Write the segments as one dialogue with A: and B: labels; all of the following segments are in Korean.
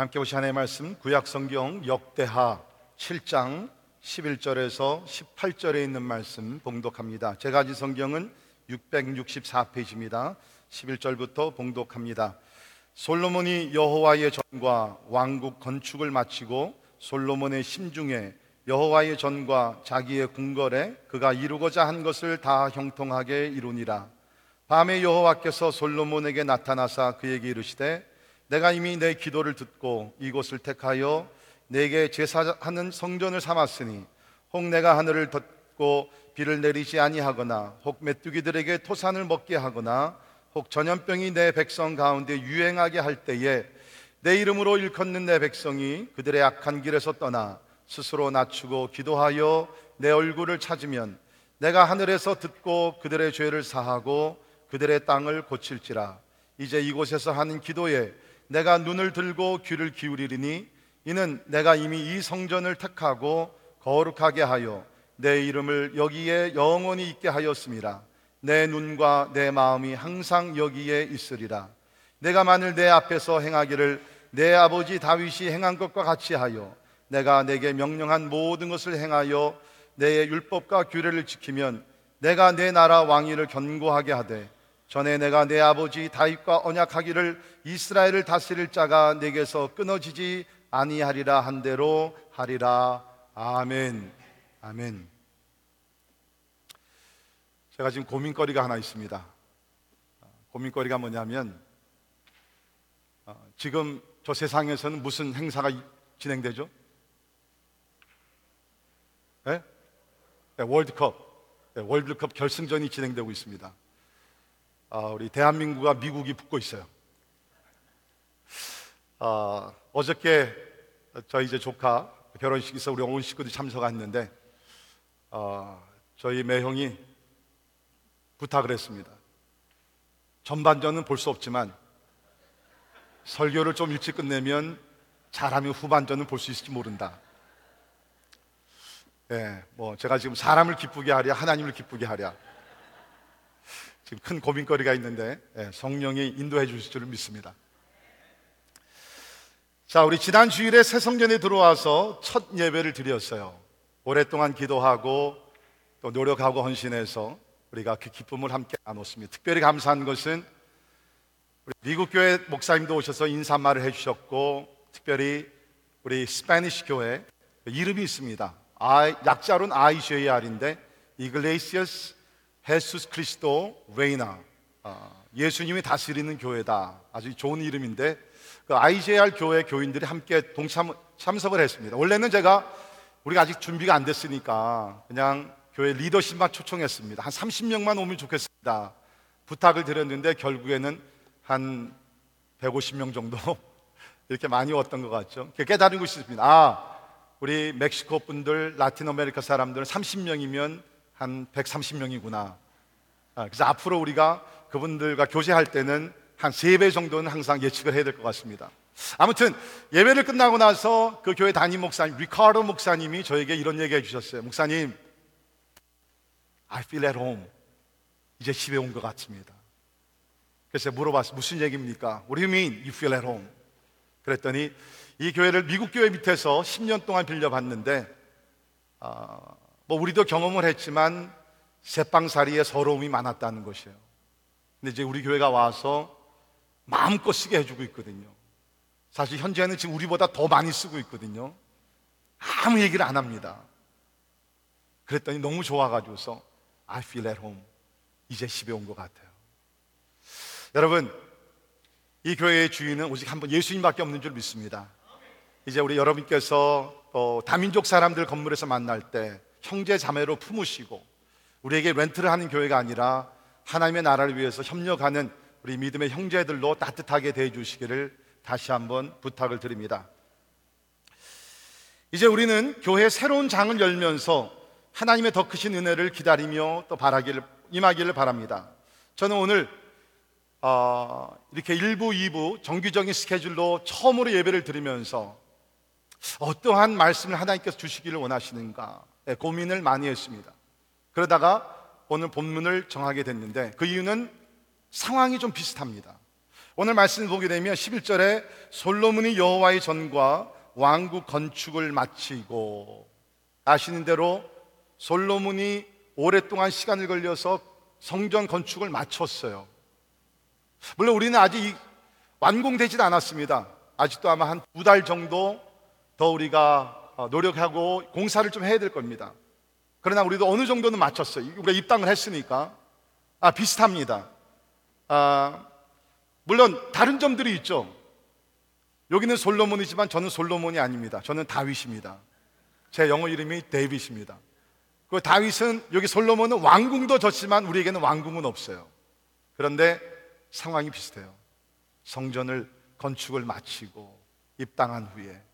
A: 함께 보신 하나님의 말씀 구약 성경 역대하 7장 11절에서 18절에 있는 말씀 봉독합니다. 제가 가진 성경은 664페이지입니다. 11절부터 봉독합니다. 솔로몬이 여호와의 전과 왕국 건축을 마치고 솔로몬의 심중에 여호와의 전과 자기의 궁궐에 그가 이루고자 한 것을 다 형통하게 이루니라. 밤에 여호와께서 솔로몬에게 나타나사 그에게 이르시되 내가 이미 내 기도를 듣고 이곳을 택하여 내게 제사하는 성전을 삼았으니 혹 내가 하늘을 덮고 비를 내리지 아니하거나 혹 메뚜기들에게 토산을 먹게 하거나 혹 전염병이 내 백성 가운데 유행하게 할 때에 내 이름으로 일컫는 내 백성이 그들의 악한 길에서 떠나 스스로 낮추고 기도하여 내 얼굴을 찾으면 내가 하늘에서 듣고 그들의 죄를 사하고 그들의 땅을 고칠지라. 이제 이곳에서 하는 기도에 내가 눈을 들고 귀를 기울이리니 이는 내가 이미 이 성전을 택하고 거룩하게 하여 내 이름을 여기에 영원히 있게 하였습니다. 내 눈과 내 마음이 항상 여기에 있으리라. 내가 만일 내 앞에서 행하기를 내 아버지 다윗이 행한 것과 같이 하여 내가 내게 명령한 모든 것을 행하여 내 율법과 규례를 지키면 내가 내 나라 왕위를 견고하게 하되 전에 내가 내 아버지 다윗과 언약하기를 이스라엘을 다스릴 자가 내게서 끊어지지 아니하리라 한 대로 하리라. 아멘. 아멘. 제가 지금 고민거리가 하나 있습니다. 고민거리가 뭐냐면 어, 지금 저 세상에서는 무슨 행사가 진행되죠? 네? 네, 월드컵. 네, 월드컵 결승전이 진행되고 있습니다. 아, 우리 대한민국과 미국이 붙고 있어요. 아, 어저께 저희 이제 조카 결혼식 있어 우리 온 식구들이 참석했는데 아, 저희 매형이 부탁을 했습니다. 전반전은 볼 수 없지만 설교를 좀 일찍 끝내면 잘하면 후반전은 볼 수 있을지 모른다. 예, 뭐 제가 지금 사람을 기쁘게 하랴 하나님을 기쁘게 하랴 지금 큰 고민거리가 있는데 예, 성령이 인도해 주실 줄 믿습니다. 자, 우리 지난 주일에 새 성전에 들어와서 첫 예배를 드렸어요. 오랫동안 기도하고 또 노력하고 헌신해서 우리가 그 기쁨을 함께 나눴습니다. 특별히 감사한 것은 우리 미국 교회 목사님도 오셔서 인사말을 해주셨고 특별히 우리 Spanish 교회 이름이 있습니다. 아, 약자로는 IJR인데 Iglesias Jesús Cristo Reina 어, 예수님이 다스리는 교회다. 아주 좋은 이름인데 그 IJR 교회 교인들이 함께 동참 참석을 했습니다. 원래는 제가 우리가 아직 준비가 안 됐으니까 그냥 교회 리더십만 초청했습니다. 한 30명만 오면 좋겠습니다. 부탁을 드렸는데 결국에는 한 150명 정도 이렇게 많이 왔던 것 같죠. 깨달은 것이 있습니다. 아, 우리 멕시코 분들, 라틴 아메리카 사람들은 30명이면 한 130명이구나. 아, 그래서 앞으로 우리가 그분들과 교제할 때는 한 세 배 정도는 항상 예측을 해야 될 것 같습니다. 아무튼 예배를 끝나고 나서 그 교회 담임 목사님, 리카르도 목사님이 저에게 이런 얘기 해 주셨어요. 목사님, I feel at home. 이제 집에 온 것 같습니다. 그래서 물어봤어요. 무슨 얘기입니까? What do you mean you feel at home? 그랬더니 이 교회를 미국 교회 밑에서 10년 동안 빌려봤는데 어, 뭐 우리도 경험을 했지만 새빵살이에 서러움이 많았다는 것이에요. 근데 이제 우리 교회가 와서 마음껏 쓰게 해주고 있거든요. 사실 현재는 지금 우리보다 더 많이 쓰고 있거든요. 아무 얘기를 안 합니다. 그랬더니 너무 좋아가지고서 I feel at home. 이제 집에 온 것 같아요. 여러분, 이 교회의 주인은 오직 한번 예수님밖에 없는 줄 믿습니다. 이제 우리 여러분께서 어, 다민족 사람들 건물에서 만날 때 형제 자매로 품으시고 우리에게 렌트를 하는 교회가 아니라 하나님의 나라를 위해서 협력하는 우리 믿음의 형제들로 따뜻하게 대해 주시기를 다시 한번 부탁을 드립니다. 이제 우리는 교회 새로운 장을 열면서 하나님의 더 크신 은혜를 기다리며 또 바라기를 임하기를 바랍니다. 저는 오늘 어, 이렇게 1부, 2부 정기적인 스케줄로 처음으로 예배를 드리면서 어떠한 말씀을 하나님께서 주시기를 원하시는가 예, 고민을 많이 했습니다. 그러다가 오늘 본문을 정하게 됐는데 그 이유는 상황이 좀 비슷합니다. 오늘 말씀을 보게 되면 11절에 솔로몬이 여호와의 전과 왕국 건축을 마치고 아시는 대로 솔로몬이 오랫동안 시간을 걸려서 성전 건축을 마쳤어요. 물론 우리는 아직 완공되진 않았습니다. 아직도 아마 한 두 달 정도 더 우리가 어, 노력하고 공사를 좀 해야 될 겁니다. 그러나 우리도 어느 정도는 마쳤어요. 우리가 입당을 했으니까. 아, 비슷합니다. 아, 물론 다른 점들이 있죠. 여기는 솔로몬이지만 저는 솔로몬이 아닙니다. 저는 다윗입니다. 제 영어 이름이 데이빗입니다. 그 다윗은 여기 솔로몬은 왕궁도 졌지만 우리에게는 왕궁은 없어요. 그런데 상황이 비슷해요. 성전을 건축을 마치고 입당한 후에 네.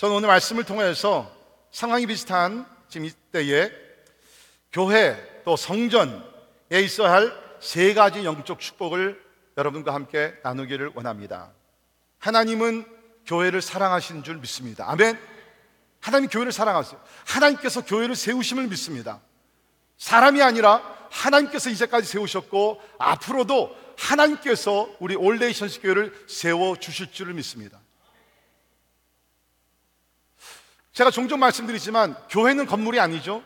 A: 저는 오늘 말씀을 통해서 상황이 비슷한 지금 이때에 교회 또 성전에 있어야 할 세 가지 영적 축복을 여러분과 함께 나누기를 원합니다. 하나님은 교회를 사랑하시는 줄 믿습니다. 아멘. 하나님 교회를 사랑하세요. 하나님께서 교회를 세우심을 믿습니다. 사람이 아니라 하나님께서 이제까지 세우셨고 앞으로도 하나님께서 우리 올레이션스 교회를 세워 주실 줄을 믿습니다. 제가 종종 말씀드리지만 교회는 건물이 아니죠.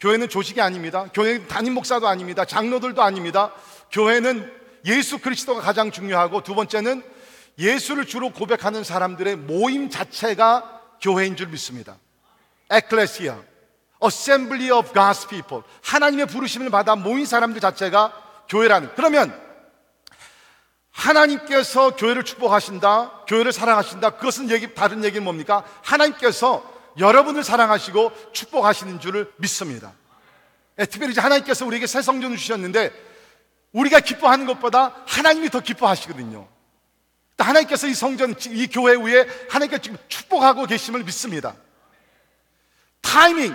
A: 교회는 조직이 아닙니다. 교회는 담임 목사도 아닙니다. 장로들도 아닙니다. 교회는 예수 그리스도가 가장 중요하고 두 번째는 예수를 주로 고백하는 사람들의 모임 자체가 교회인 줄 믿습니다. 에클레시아, Assembly of God's People. 하나님의 부르심을 받아 모인 사람들 자체가 교회라는. 그러면 하나님께서 교회를 축복하신다, 교회를 사랑하신다. 그것은 얘기, 다른 얘기는 뭡니까? 하나님께서 여러분을 사랑하시고 축복하시는 줄을 믿습니다. 예, 특별히 이제 하나님께서 우리에게 새 성전을 주셨는데 우리가 기뻐하는 것보다 하나님이 더 기뻐하시거든요. 하나님께서 이 성전, 이 교회 위에 하나님께서 지금 축복하고 계심을 믿습니다. 타이밍,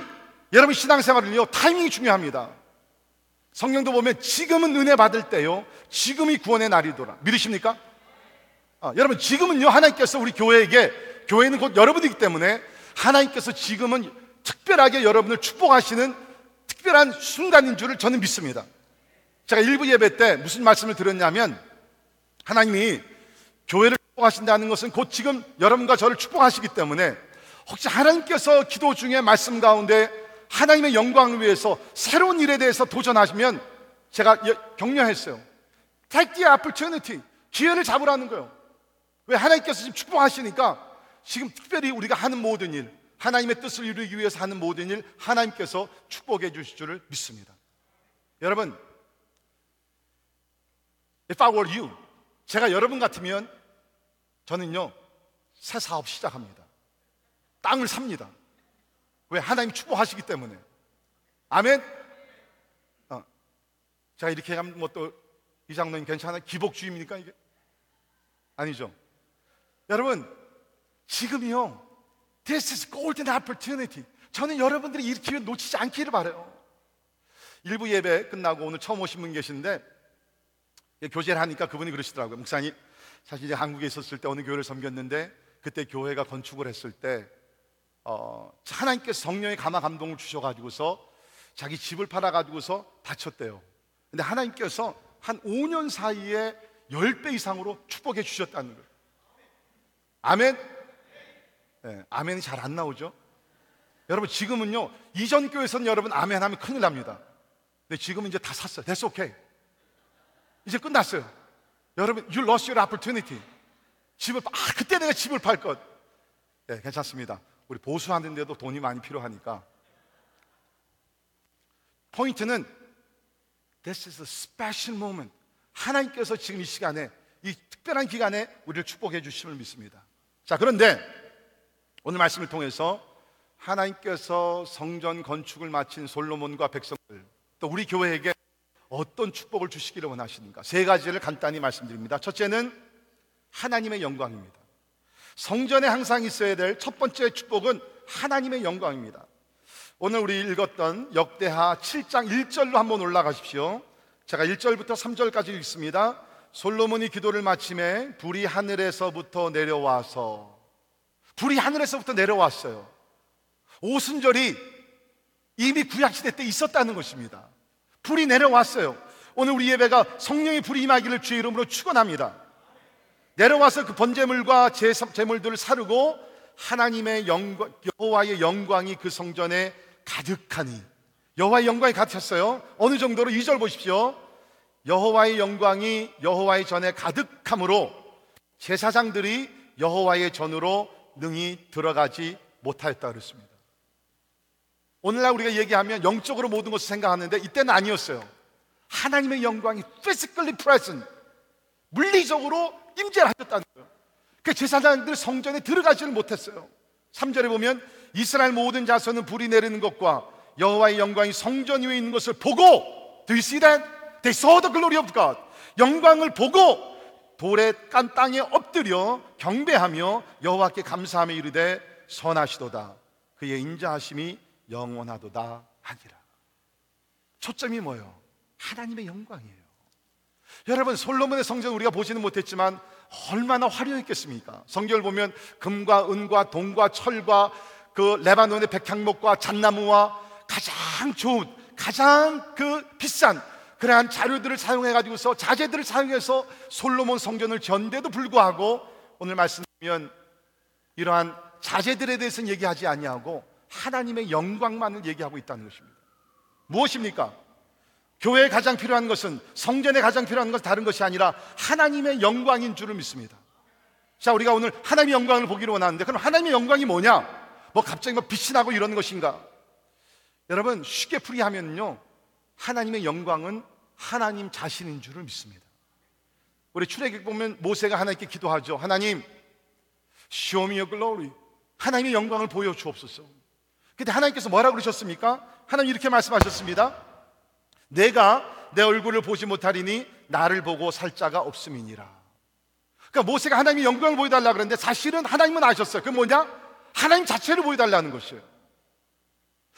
A: 여러분 신앙생활을요, 타이밍이 중요합니다. 성경도 보면 지금은 은혜 받을 때요, 지금이 구원의 날이더라. 믿으십니까? 아, 여러분, 지금은요, 하나님께서 우리 교회에게, 교회는 곧 여러분이기 때문에 하나님께서 지금은 특별하게 여러분을 축복하시는 특별한 순간인 줄을 저는 믿습니다. 제가 일부 예배 때 무슨 말씀을 드렸냐면 하나님이 교회를 축복하신다는 것은 곧 지금 여러분과 저를 축복하시기 때문에 혹시 하나님께서 기도 중에 말씀 가운데 하나님의 영광을 위해서 새로운 일에 대해서 도전하시면 제가 격려했어요. Take the opportunity. 기회를 잡으라는 거예요. 왜 하나님께서 지금 축복하시니까 지금 특별히 우리가 하는 모든 일, 하나님의 뜻을 이루기 위해서 하는 모든 일, 하나님께서 축복해 주실 줄을 믿습니다. 여러분, if I were you, 제가 여러분 같으면 저는요, 새 사업 시작합니다. 땅을 삽니다. 왜? 하나님 축복하시기 때문에. 아멘? 어. 제가 이렇게 하면 뭐 또, 이 장로님 괜찮아요? 기복주의입니까, 이게? 아니죠. 여러분, 지금이요. This is golden opportunity. 저는 여러분들이 이 기회 놓치지 않기를 바래요. 일부 예배 끝나고 오늘 처음 오신 분 계신데 교제를 하니까 그분이 그러시더라고요. 목사님, 사실 이제 한국에 있었을 때 어느 교회를 섬겼는데 그때 교회가 건축을 했을 때 어, 하나님께서 성령의 감화 감동을 주셔가지고서 자기 집을 팔아가지고서 바쳤대요. 근데 하나님께서 한 5년 사이에 10배 이상으로 축복해 주셨다는 거예요. 아멘? 네, 아멘이 잘 안 나오죠? 여러분, 지금은요, 이전 교회에서는 여러분 아멘 하면 큰일 납니다. 근데 지금은 이제 다 샀어요. 됐어, 오케이. 이제 끝났어요. 여러분, you lost your opportunity. 집을, 아, 그때 내가 집을 팔 것. 네, 괜찮습니다. 우리 보수하는데도 돈이 많이 필요하니까. 포인트는 This is a special moment. 하나님께서 지금 이 시간에, 이 특별한 기간에 우리를 축복해 주심을 믿습니다. 자, 그런데 오늘 말씀을 통해서 하나님께서 성전 건축을 마친 솔로몬과 백성들, 또 우리 교회에게 어떤 축복을 주시기를 원하시는가? 세 가지를 간단히 말씀드립니다. 첫째는 하나님의 영광입니다. 성전에 항상 있어야 될 첫 번째 축복은 하나님의 영광입니다. 오늘 우리 읽었던 역대하 7장 1절로 한번 올라가십시오. 제가 1절부터 3절까지 읽습니다. 솔로몬이 기도를 마침에 불이 하늘에서부터 내려와서 불이 하늘에서부터 내려왔어요. 오순절이 이미 구약시대 때 있었다는 것입니다. 불이 내려왔어요. 오늘 우리 예배가 성령의 불이 임하기를 주의 이름으로 축원합니다. 내려와서 그 번제물과 제물들을 사르고 하나님의 영광, 여호와의 영광이 그 성전에 가득하니 여호와의 영광이 가득했어요. 어느 정도로 2절 보십시오. 여호와의 영광이 여호와의 전에 가득함으로 제사장들이 여호와의 전으로 능히 들어가지 못하였다 그랬습니다. 오늘날 우리가 얘기하면 영적으로 모든 것을 생각하는데 이때는 아니었어요. 하나님의 영광이 physically present, 물리적으로 임재를 하셨다는 거예요. 그 제사장들 성전에 들어가지를 못했어요. 3절에 보면 이스라엘 모든 자손은 불이 내리는 것과 여호와의 영광이 성전 위에 있는 것을 보고 Do you see that? They saw the glory of God. 영광을 보고 돌에 깐 땅에 엎드려 경배하며 여호와께 감사하며 이르되 선하시도다. 그의 인자하심이 영원하도다 하니라. 초점이 뭐예요? 하나님의 영광이에요. 여러분 솔로몬의 성전 우리가 보지는 못했지만 얼마나 화려했겠습니까? 성경을 보면 금과 은과 동과 철과 그 레바논의 백향목과 잣나무와 가장 좋은 가장 그 비싼 그러한 자료들을 사용해 가지고서 자재들을 사용해서 솔로몬 성전을 전데도 불구하고 오늘 말씀드리면 이러한 자재들에 대해서는 얘기하지 아니하고 하나님의 영광만을 얘기하고 있다는 것입니다. 무엇입니까? 교회에 가장 필요한 것은 성전에 가장 필요한 것은 다른 것이 아니라 하나님의 영광인 줄을 믿습니다. 자, 우리가 오늘 하나님의 영광을 보기를 원하는데 그럼 하나님의 영광이 뭐냐? 뭐 갑자기 뭐 빛이 나고 이런 것인가? 여러분 쉽게 풀이하면요. 하나님의 영광은 하나님 자신인 줄을 믿습니다. 우리 출애굽 보면 모세가 하나님께 기도하죠. 하나님, show me your glory. 하나님의 영광을 보여 주옵소서. 근데 하나님께서 뭐라고 그러셨습니까? 하나님 이렇게 말씀하셨습니다. 내가 내 얼굴을 보지 못하리니 나를 보고 살 자가 없음이니라. 그러니까 모세가 하나님의 영광을 보여달라 그랬는데 사실은 하나님은 아셨어요. 그 뭐냐? 하나님 자체를 보여달라는 것이에요.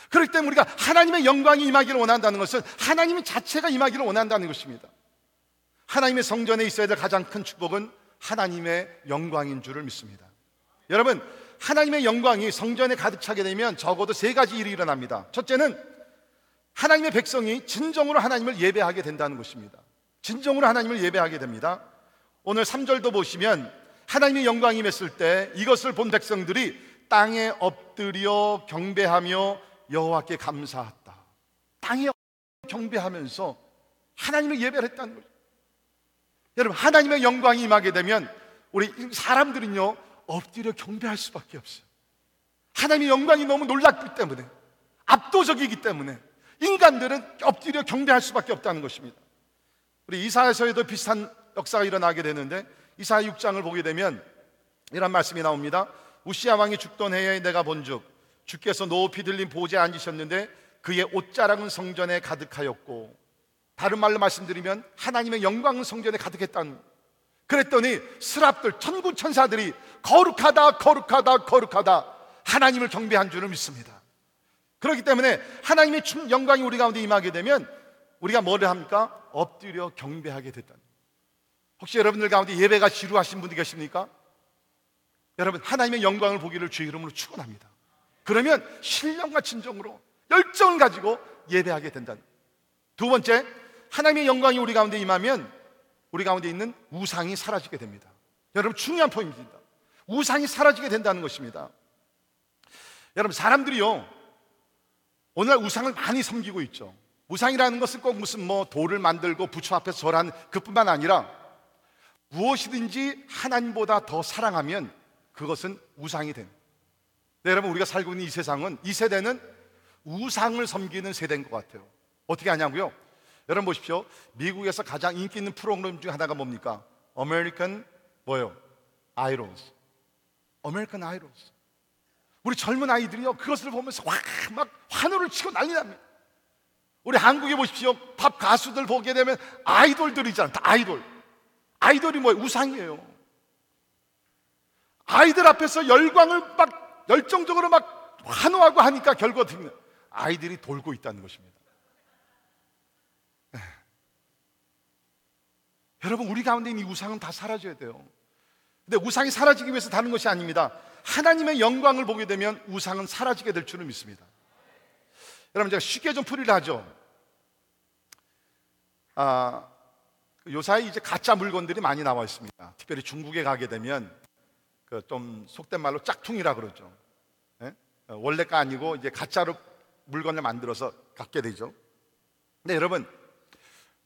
A: 그렇기 때문에 우리가 하나님의 영광이 임하기를 원한다는 것은 하나님 자체가 임하기를 원한다는 것입니다. 하나님의 성전에 있어야 될 가장 큰 축복은 하나님의 영광인 줄을 믿습니다. 여러분, 하나님의 영광이 성전에 가득 차게 되면 적어도 세 가지 일이 일어납니다. 첫째는 하나님의 백성이 진정으로 하나님을 예배하게 된다는 것입니다. 진정으로 하나님을 예배하게 됩니다. 오늘 3절도 보시면 하나님의 영광이 임했을 때 이것을 본 백성들이 땅에 엎드려 경배하며 여호와께 감사했다. 땅에 경배하면서 하나님을 예배를 했다는 거죠. 여러분 하나님의 영광이 임하게 되면 우리 사람들은요 엎드려 경배할 수밖에 없어요. 하나님의 영광이 너무 놀랍기 때문에 압도적이기 때문에 인간들은 엎드려 경배할 수밖에 없다는 것입니다. 우리 이사야서에도 비슷한 역사가 일어나게 되는데 이사야 6장을 보게 되면 이런 말씀이 나옵니다. 우시아 왕이 죽던 해에 내가 본즉 주께서 높이 들린 보좌에 앉으셨는데 그의 옷자락은 성전에 가득하였고 다른 말로 말씀드리면 하나님의 영광은 성전에 가득했다는 그랬더니 스랍들 천군 천사들이 거룩하다 거룩하다 거룩하다 하나님을 경배한 줄을 믿습니다. 그렇기 때문에 하나님의 영광이 우리 가운데 임하게 되면 우리가 뭐를 합니까? 엎드려 경배하게 됐다. 혹시 여러분들 가운데 예배가 지루하신 분이 계십니까? 여러분 하나님의 영광을 보기를 주의 이름으로 축원합니다. 그러면 신령과 진정으로 열정을 가지고 예배하게 된다. 두 번째, 하나님의 영광이 우리 가운데 임하면 우리 가운데 있는 우상이 사라지게 됩니다. 여러분 중요한 포인트입니다. 우상이 사라지게 된다는 것입니다. 여러분 사람들이요 오늘날 우상을 많이 섬기고 있죠. 우상이라는 것은 꼭 무슨 뭐 돌을 만들고 부처 앞에서 절하는 그뿐만 아니라 무엇이든지 하나님보다 더 사랑하면 그것은 우상이 됩니다. 네, 여러분 우리가 살고 있는 이 세상은 이 세대는 우상을 섬기는 세대인 것 같아요. 어떻게 하냐고요? 여러분 보십시오. 미국에서 가장 인기 있는 프로그램 중 하나가 뭡니까? American 뭐요? Idols. American Idols. 우리 젊은 아이들이요 그것을 보면서 와막 환호를 치고 난리 납니다. 우리 한국에 보십시오. 팝 가수들 보게 되면 아이돌들이잖아. 다 아이돌. 아이돌이 뭐예요? 우상이에요. 아이들 앞에서 열광을 막 열정적으로 막 환호하고 하니까 결과는 아이들이 돌고 있다는 것입니다. 네. 여러분, 우리 가운데 있는 이 우상은 다 사라져야 돼요. 근데 우상이 사라지기 위해서 다른 것이 아닙니다. 하나님의 영광을 보게 되면 우상은 사라지게 될 줄을 믿습니다. 여러분 제가 쉽게 좀 풀이를 하죠. 아, 요사이 이제 가짜 물건들이 많이 나와 있습니다. 특별히 중국에 가게 되면 그 좀 속된 말로 짝퉁이라 그러죠. 예? 어, 원래가 아니고 이제 가짜로 물건을 만들어서 갖게 되죠. 근데 여러분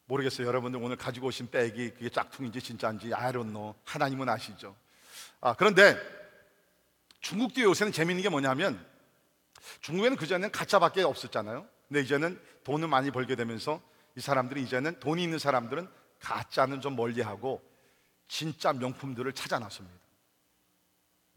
A: 모르겠어요. 여러분들 오늘 가지고 오신 백이 그게 짝퉁인지 진짜인지 아이론노 하나님은 아시죠. 아, 그런데 중국도 요새는 재밌는 게 뭐냐면 중국에는 그전에는 가짜밖에 없었잖아요. 근데 이제는 돈을 많이 벌게 되면서 이 사람들이 이제는 돈이 있는 사람들은 가짜는 좀 멀리하고 진짜 명품들을 찾아 나섭니다.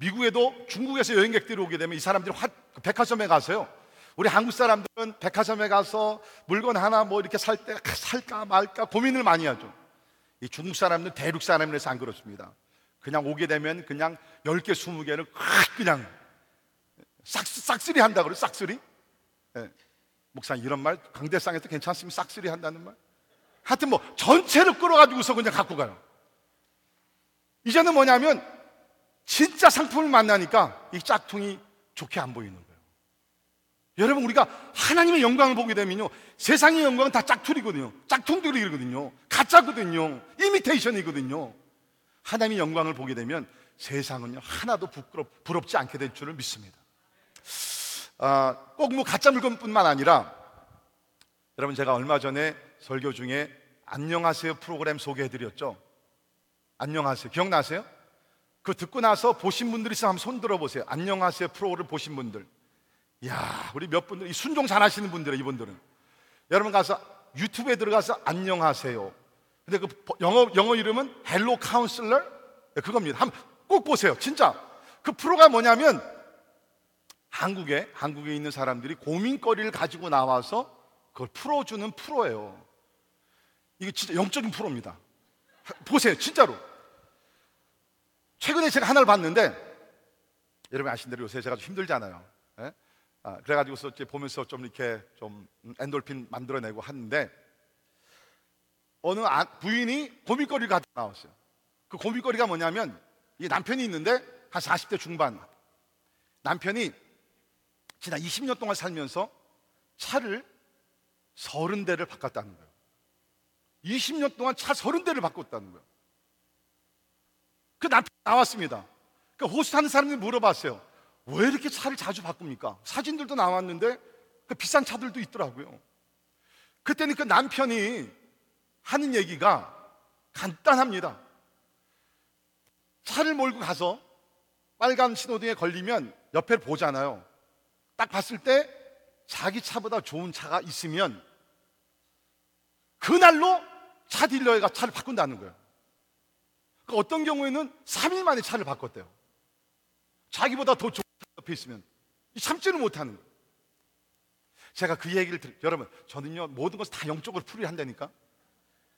A: 미국에도 중국에서 여행객들이 오게 되면 이 사람들이 화, 그 백화점에 가서요. 우리 한국 사람들은 백화점에 가서 물건 하나 뭐 이렇게 살 때 살까 말까 고민을 많이 하죠. 이 중국 사람들 대륙 사람이라서 안 그렇습니다. 그냥 오게 되면 그냥 10개, 20개는 그냥 싹, 싹쓸이 한다 그래요. 싹쓸이. 예. 목사님 이런 말 강대상에서 괜찮습니까? 싹쓸이 한다는 말. 하여튼 뭐 전체를 끌어가지고서 그냥 갖고 가요. 이제는 뭐냐면 진짜 상품을 만나니까 이 짝퉁이 좋게 안 보이는 거예요. 여러분 우리가 하나님의 영광을 보게 되면요 세상의 영광은 다 짝퉁이거든요. 짝퉁들이거든요. 가짜거든요. 이미테이션이거든요. 하나님의 영광을 보게 되면 세상은요 하나도 부끄럽, 부럽지 않게 될 줄을 믿습니다. 아, 꼭 뭐 가짜 물건뿐만 아니라 여러분 제가 얼마 전에 설교 중에 안녕하세요 프로그램 소개해드렸죠. 안녕하세요 기억나세요? 그 듣고 나서 보신 분들이 있으면 한번 손 들어보세요. 안녕하세요 프로를 보신 분들. 야 우리 몇 분들 이 순종 잘 하시는 분들은 이분들은 여러분 가서 유튜브에 들어가서 안녕하세요. 근데 그 영어 영어 이름은 Hello Counselor 그겁니다. 한번 꼭 보세요. 진짜 그 프로가 뭐냐면 한국에 한국에 있는 사람들이 고민거리를 가지고 나와서 그걸 풀어주는 프로예요. 이게 진짜 영적인 프로입니다. 보세요, 진짜로. 최근에 제가 하나를 봤는데 여러분 아시는 대로 요새 제가 좀 힘들잖아요. 예? 아, 그래가지고서 이제 보면서 좀 이렇게 좀 엔돌핀 만들어내고 하는데 어느 아, 부인이 고민거리를 가지고 나왔어요. 그 고민거리가 뭐냐면 이 남편이 있는데 한 40대 중반 남편이 지난 20년 동안 살면서 차를 30대를 바꿨다는 거예요. 20년 동안 차 30대를 바꿨다는 거예요. 그 남편 나왔습니다. 그 호스트하는 사람들이 물어봤어요. 왜 이렇게 차를 자주 바꿉니까? 사진들도 나왔는데 그 비싼 차들도 있더라고요. 그때는 그 남편이 하는 얘기가 간단합니다. 차를 몰고 가서 빨간 신호등에 걸리면 옆에 보잖아요. 딱 봤을 때 자기 차보다 좋은 차가 있으면 그날로 차 딜러에 가 차를 바꾼다는 거예요. 그 어떤 경우에는 3일 만에 차를 바꿨대요. 자기보다 더 좋은 차 옆에 있으면 참지를 못하는. 제가 그 얘기를 들, 여러분, 저는요, 모든 것을 다 영적으로 풀이한다니까?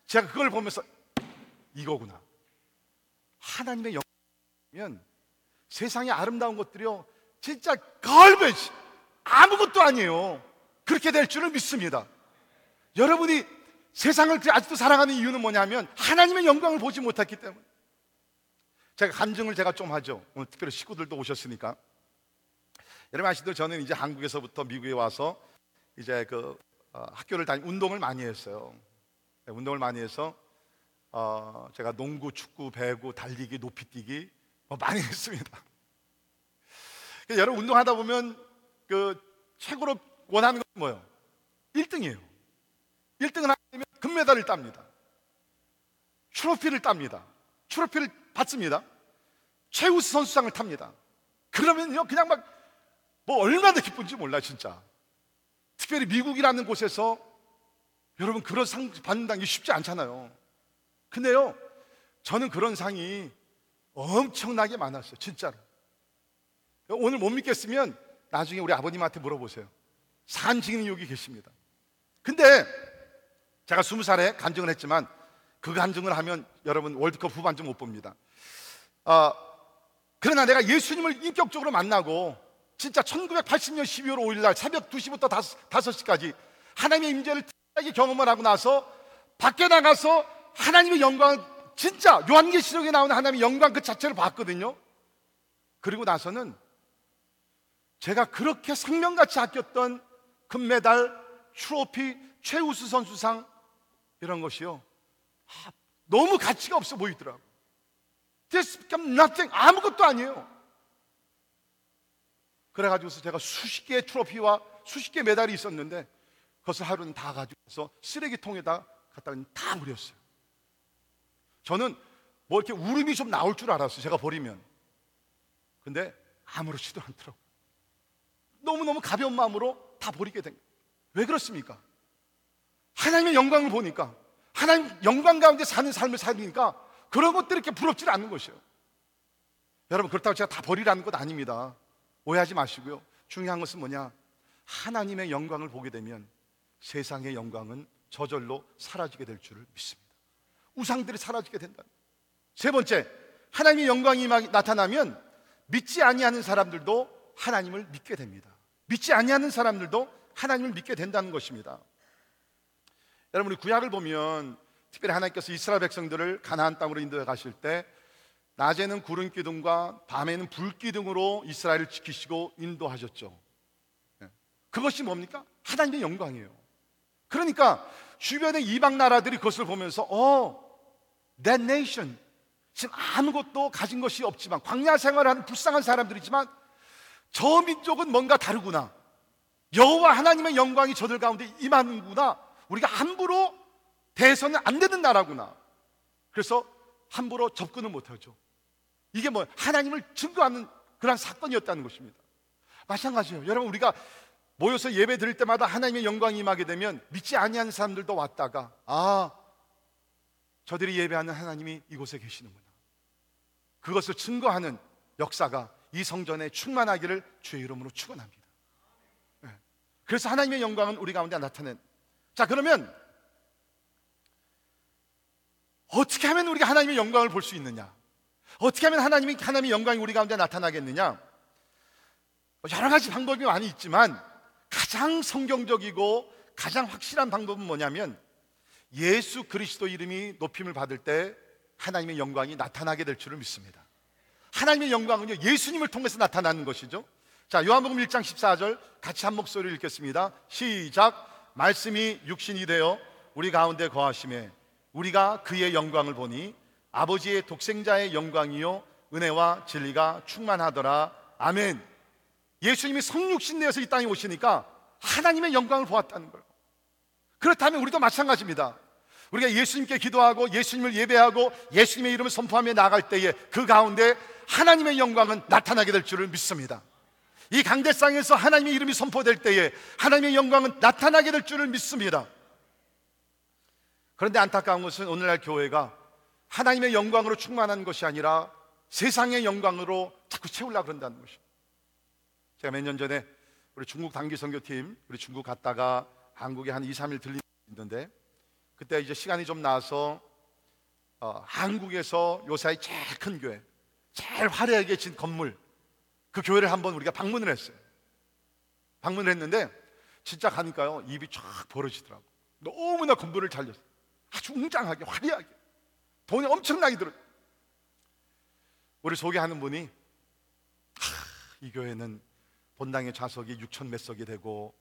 A: 제가 그걸 보면서 이거구나. 하나님의 영이면 세상의 아름다운 것들이요, 진짜 걸베지 아무것도 아니에요. 그렇게 될 줄은 믿습니다. 여러분이 세상을 아직도 사랑하는 이유는 뭐냐면 하나님의 영광을 보지 못했기 때문에. 제가 간증을 제가 좀 하죠. 오늘 특별히 식구들도 오셨으니까. 여러분 아시죠? 저는 이제 한국에서부터 미국에 와서 이제 그 어, 학교를 다니 운동을 많이 했어요. 네, 운동을 많이 해서 어, 제가 농구, 축구, 배구, 달리기, 높이뛰기 뭐 많이 했습니다. 여러분 운동하다 보면 그 최고로 원하는 건 뭐예요? 1등이에요. 1등을 하면 금메달을 땁니다. 트로피를 땁니다. 트로피를 받습니다. 최우수 선수상을 탑니다. 그러면요, 그냥 막, 뭐 얼마나 기쁜지 몰라, 진짜. 특별히 미국이라는 곳에서 여러분 그런 상 받는다는 게 쉽지 않잖아요. 근데요, 저는 그런 상이 엄청나게 많았어요, 진짜로. 오늘 못 믿겠으면 나중에 우리 아버님한테 물어보세요. 산 증인이 여기 계십니다. 근데 제가 스무 살에 간증을 했지만 그 간증을 하면 여러분 월드컵 후반전 못 봅니다. 어, 그러나 내가 예수님을 인격적으로 만나고 진짜 1980년 12월 5일 날 새벽 2시부터 5, 시까지 하나님의 임재를 특별하게 경험을 하고 나서 밖에 나가서 하나님의 영광 진짜 요한계시록에 나오는 하나님의 영광 그 자체를 봤거든요. 그리고 나서는 제가 그렇게 생명같이 아꼈던 금메달, 트로피, 최우수 선수상 이런 것이요. 아, 너무 가치가 없어 보이더라고. This become nothing. 아무것도 아니에요. 그래가지고서 제가 수십 개의 트로피와 수십 개의 메달이 있었는데 그것을 하루는 다 가지고서 쓰레기통에다 갖다 다 버렸어요. 저는 뭐 이렇게 울음이 좀 나올 줄 알았어요. 제가 버리면. 근데 아무렇지도 않더라고요. 너무너무 가벼운 마음으로 다 버리게 된 거예요. 왜 그렇습니까? 하나님의 영광을 보니까 하나님 영광 가운데 사는 삶을 살니까 그런 것들이 이렇게 부럽지 않는 것이에요. 여러분 그렇다고 제가 다 버리라는 것 아닙니다. 오해하지 마시고요. 중요한 것은 뭐냐? 하나님의 영광을 보게 되면 세상의 영광은 저절로 사라지게 될 줄을 믿습니다. 우상들이 사라지게 된다. 세 번째, 하나님의 영광이 나타나면 믿지 아니하는 사람들도 하나님을 믿게 됩니다. 믿지 아니하는 사람들도 하나님을 믿게 된다는 것입니다. 여러분 우 구약을 보면 특별히 하나님께서 이스라엘 백성들을 가나안 땅으로 인도해 가실 때 낮에는 구름 기둥과 밤에는 불 기둥으로 이스라엘을 지키시고 인도하셨죠. 예. 그것이 뭡니까? 하나님의 영광이에요. 그러니까 주변의 이방 나라들이 그것을 보면서 어, that nation 지금 아무것도 가진 것이 없지만 광야 생활하는 불쌍한 사람들이지만 저 민족은 뭔가 다르구나. 여호와 하나님의 영광이 저들 가운데 임하는구나. 우리가 함부로 대해서는 안 되는 나라구나. 그래서 함부로 접근을 못하죠. 이게 뭐 하나님을 증거하는 그런 사건이었다는 것입니다. 마찬가지예요. 여러분 우리가 모여서 예배 드릴 때마다 하나님의 영광이 임하게 되면 믿지 아니하는 사람들도 왔다가 아 저들이 예배하는 하나님이 이곳에 계시는구나. 그것을 증거하는 역사가 이 성전에 충만하기를 주의 이름으로 축원합니다. 네. 그래서 하나님의 영광은 우리 가운데 나타낸. 자 그러면 어떻게 하면 우리가 하나님의 영광을 볼 수 있느냐? 어떻게 하면 하나님이 하나님의 영광이 우리 가운데 나타나겠느냐? 여러 가지 방법이 많이 있지만 가장 성경적이고 가장 확실한 방법은 뭐냐면 예수 그리스도 이름이 높임을 받을 때 하나님의 영광이 나타나게 될 줄을 믿습니다. 하나님의 영광은요, 예수님을 통해서 나타나는 것이죠. 자, 요한복음 1장 14절 같이 한 목소리를 읽겠습니다. 시작. 말씀이 육신이 되어 우리 가운데 거하심에 우리가 그의 영광을 보니 아버지의 독생자의 영광이요 은혜와 진리가 충만하더라. 아멘. 예수님이 성육신 내어서 이 땅에 오시니까 하나님의 영광을 보았다는 거예요. 그렇다면 우리도 마찬가지입니다. 우리가 예수님께 기도하고 예수님을 예배하고 예수님의 이름을 선포하며 나갈 때에 그 가운데 하나님의 영광은 나타나게 될 줄을 믿습니다. 이 강대상에서 하나님의 이름이 선포될 때에 하나님의 영광은 나타나게 될 줄을 믿습니다. 그런데 안타까운 것은 오늘날 교회가 하나님의 영광으로 충만한 것이 아니라 세상의 영광으로 자꾸 채우려고 그런다는 것입니다. 제가 몇 년 전에 우리 중국 단기 선교팀 우리 중국 갔다가 한국에 한 2, 3일 들린 있는데 그때 이제 시간이 좀 나서 어, 한국에서 요사이 제일 큰 교회, 제일 화려하게 진 건물 그 교회를 한번 우리가 방문을 했어요. 방문을 했는데 진짜 가니까요 입이 쫙 벌어지더라고. 너무나 건물을 잘렸어. 아주 웅장하게 화려하게 돈이 엄청나게 들어. 우리 소개하는 분이 하, 이 교회는 본당의 좌석이 6천 몇 석이 되고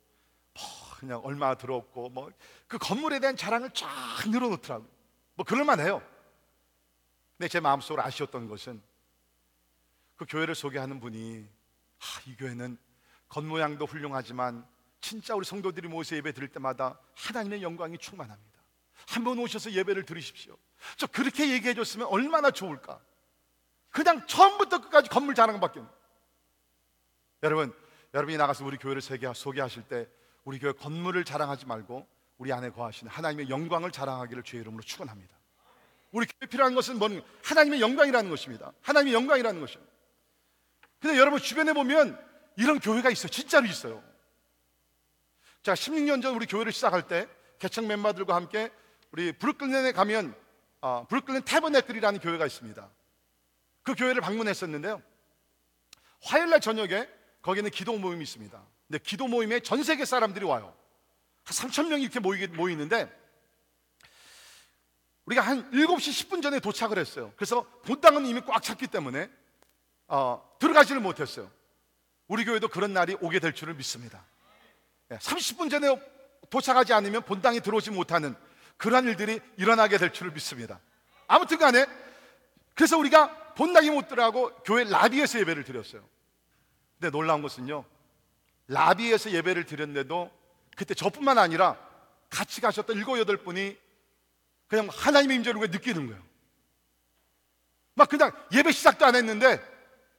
A: 뭐 그냥 얼마 들었고 뭐 그 건물에 대한 자랑을 쫙 늘어놓더라고요. 뭐 그럴만해요. 근데 제 마음속으로 아쉬웠던 것은 그 교회를 소개하는 분이 아, 이 교회는 겉모양도 훌륭하지만 진짜 우리 성도들이 모여서 예배 드릴 때마다 하나님의 영광이 충만합니다. 한번 오셔서 예배를 드리십시오. 저 그렇게 얘기해 줬으면 얼마나 좋을까? 그냥 처음부터 끝까지 건물 자랑밖에 없는. 여러분, 여러분이 나가서 우리 교회를 소개하실 때 우리 교회 건물을 자랑하지 말고 우리 안에 거하시는 하나님의 영광을 자랑하기를 주의 이름으로 축원합니다. 우리 교회 필요한 것은 뭔 하나님의 영광이라는 것입니다. 하나님의 영광이라는 것입니다. 근데 여러분 주변에 보면 이런 교회가 있어요. 진짜로 있어요. 자, 16년 전 우리 교회를 시작할 때 개척 멤버들과 함께 우리 브루클린에 가면 어, 브루클린 태버네클이라는 교회가 있습니다. 그 교회를 방문했었는데요. 화요일 날 저녁에 거기는 기도 모임이 있습니다. 근데 기도 모임에 전 세계 사람들이 와요. 한 3천 명이 이렇게 모이, 모이는데 우리가 한 7시 10분 전에 도착을 했어요. 그래서 본당은 이미 꽉 찼기 때문에 어, 들어가지를 못했어요. 우리 교회도 그런 날이 오게 될 줄을 믿습니다. 30분 전에 도착하지 않으면 본당에 들어오지 못하는 그러한 일들이 일어나게 될 줄을 믿습니다. 아무튼 간에 그래서 우리가 본당이 못 들어가고 교회 라비에서 예배를 드렸어요. 근데 놀라운 것은요. 라비에서 예배를 드렸는데도 그때 저뿐만 아니라 같이 가셨던 일곱 여덟 분이 그냥 하나님의 임재를 느끼는 거예요. 막 그냥 예배 시작도 안 했는데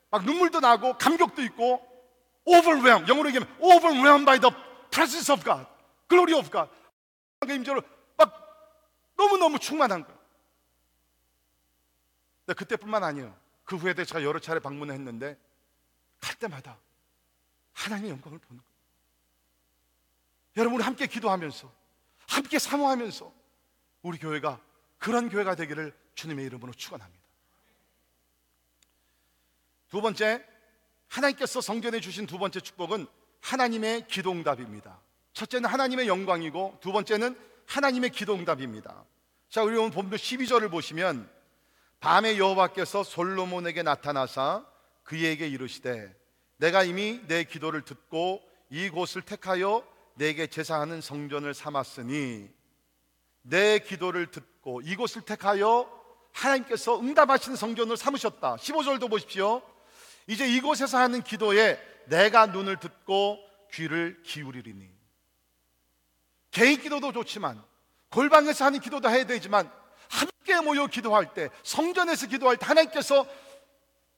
A: 막 눈물도 나고 감격도 있고 overwhelmed 영어로 얘기하면 overwhelmed by the presence of God, glory of God. 하나님의 임재로 막 너무너무 충만한 거예요. 근데 그때뿐만 아니에요. 그 후에도 제가 여러 차례 방문을 했는데 갈 때마다 하나님의 영광을 보는 거예요. 여러분 우리 함께 기도하면서 함께 사모하면서 우리 교회가 그런 교회가 되기를 주님의 이름으로 축원합니다. 두 번째 하나님께서 성전에 주신 두 번째 축복은 하나님의 기도 응답입니다. 첫째는 하나님의 영광이고 두 번째는 하나님의 기도 응답입니다. 자, 우리 오늘 본문 12절을 보시면 밤에 여호와께서 솔로몬에게 나타나사 그에게 이르시되 내가 이미 내 기도를 듣고 이곳을 택하여 내게 제사하는 성전을 삼았으니 내 기도를 듣고 이곳을 택하여 하나님께서 응답하시는 성전을 삼으셨다. 15절도 보십시오. 이제 이곳에서 하는 기도에 내가 눈을 듣고 귀를 기울이리니. 개인 기도도 좋지만 골방에서 하는 기도도 해야 되지만 함께 모여 기도할 때 성전에서 기도할 때 하나님께서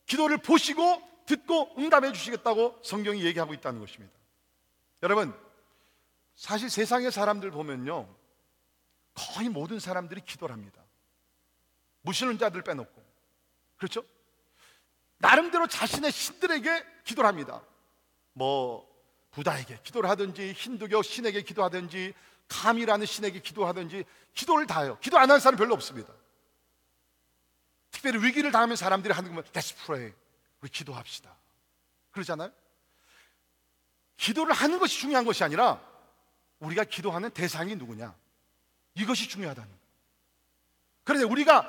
A: 기도를 보시고 듣고 응답해 주시겠다고 성경이 얘기하고 있다는 것입니다. 여러분 사실 세상의 사람들 보면요 거의 모든 사람들이 기도를 합니다. 무시는 자들 빼놓고 그렇죠? 나름대로 자신의 신들에게 기도를 합니다. 뭐 부다에게 기도를 하든지 힌두교 신에게 기도하든지 감이라는 신에게 기도하든지 기도를 다 해요. 기도 안 하는 사람 별로 없습니다. 특별히 위기를 당하면 사람들이 하는 거면 Let's pray. 우리 기도합시다. 그러잖아요. 기도를 하는 것이 중요한 것이 아니라 우리가 기도하는 대상이 누구냐. 이것이 중요하다는. 그런데 우리가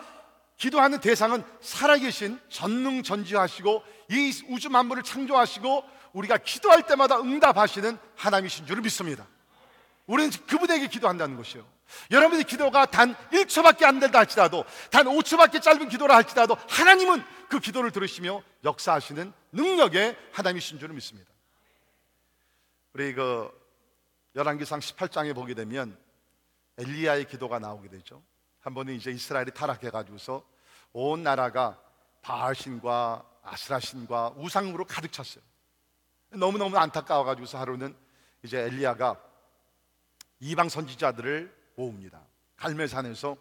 A: 기도하는 대상은 살아계신 전능 전지하시고 이 우주 만물을 창조하시고 우리가 기도할 때마다 응답하시는 하나님이신 줄을 믿습니다. 우리는 그분에게 기도한다는 것이요. 여러분의 기도가 단 1초밖에 안 된다 할지라도 단 5초밖에 짧은 기도라 할지라도 하나님은 그 기도를 들으시며 역사하시는 능력의 하나님이신 줄을 믿습니다. 우리 그 열왕기상 18장에 보게 되면 엘리야의 기도가 나오게 되죠. 한 번은 이제 이스라엘이 타락해 가지고서 온 나라가 바알신과 아스라신과 우상으로 가득 찼어요. 너무너무 안타까워 가지고서 하루는 이제 엘리야가 이방 선지자들을 모읍니다. 갈매산에서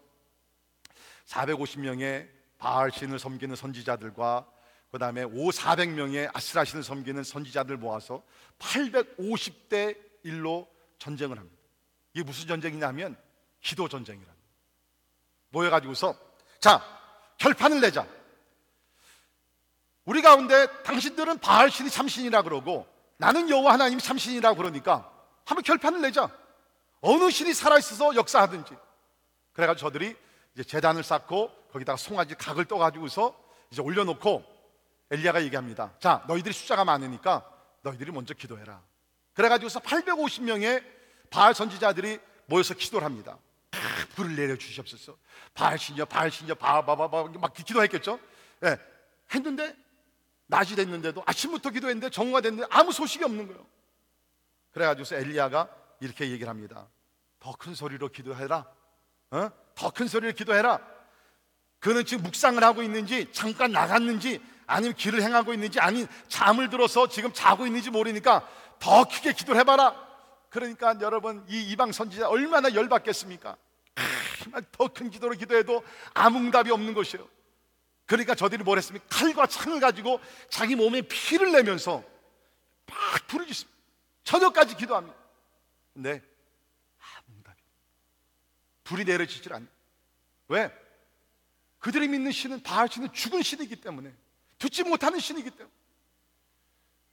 A: 450명의 바알 신을 섬기는 선지자들과 그 다음에 5, 400명의 아스라 신을 섬기는 선지자들 모아서 850대 1로 전쟁을 합니다. 이게 무슨 전쟁이냐면 기도 전쟁이라. 모여가지고서 자 결판을 내자. 우리 가운데 당신들은 바알 신이 참신이라 그러고 나는 여호와 하나님이 참신이라 그러니까 한번 결판을 내자. 어느 신이 살아 있어서 역사하든지. 그래가지고 저들이 이제 재단을 쌓고 거기다가 송아지 각을 떠가지고서 이제 올려놓고 엘리야가 얘기합니다. 자, 너희들이 숫자가 많으니까 너희들이 먼저 기도해라. 그래가지고서 850명의 바알 선지자들이 모여서 기도를 합니다. 불을 내려 주시옵소서. 바알 신여, 바알 신여, 바바바바 막 기도했겠죠. 예, 했는데 낮이 됐는데도 아침부터 기도했는데 정오가 됐는데 아무 소식이 없는 거예요. 그래가지고서 엘리야가 이렇게 얘기를 합니다. 더 큰 소리로 기도해라. 어? 더큰 소리로 기도해라. 그는 지금 묵상을 하고 있는지 잠깐 나갔는지 아니면 길을 행하고 있는지 아니 잠을 들어서 지금 자고 있는지 모르니까 더 크게 기도를 해봐라. 그러니까 여러분 이 이방 선지자 얼마나 열받겠습니까? 더큰 기도로 기도해도 아무 응답이 없는 것이에요. 그러니까 저들이 뭘 했습니까? 칼과 창을 가지고 자기 몸에 피를 내면서 막 부르짖습니다. 저녁까지 기도합니다. 근데 아무 응답이 불이 내려지질 않네. 왜? 그들이 믿는 신은 바알 신은 죽은 신이기 때문에 듣지 못하는 신이기 때문에.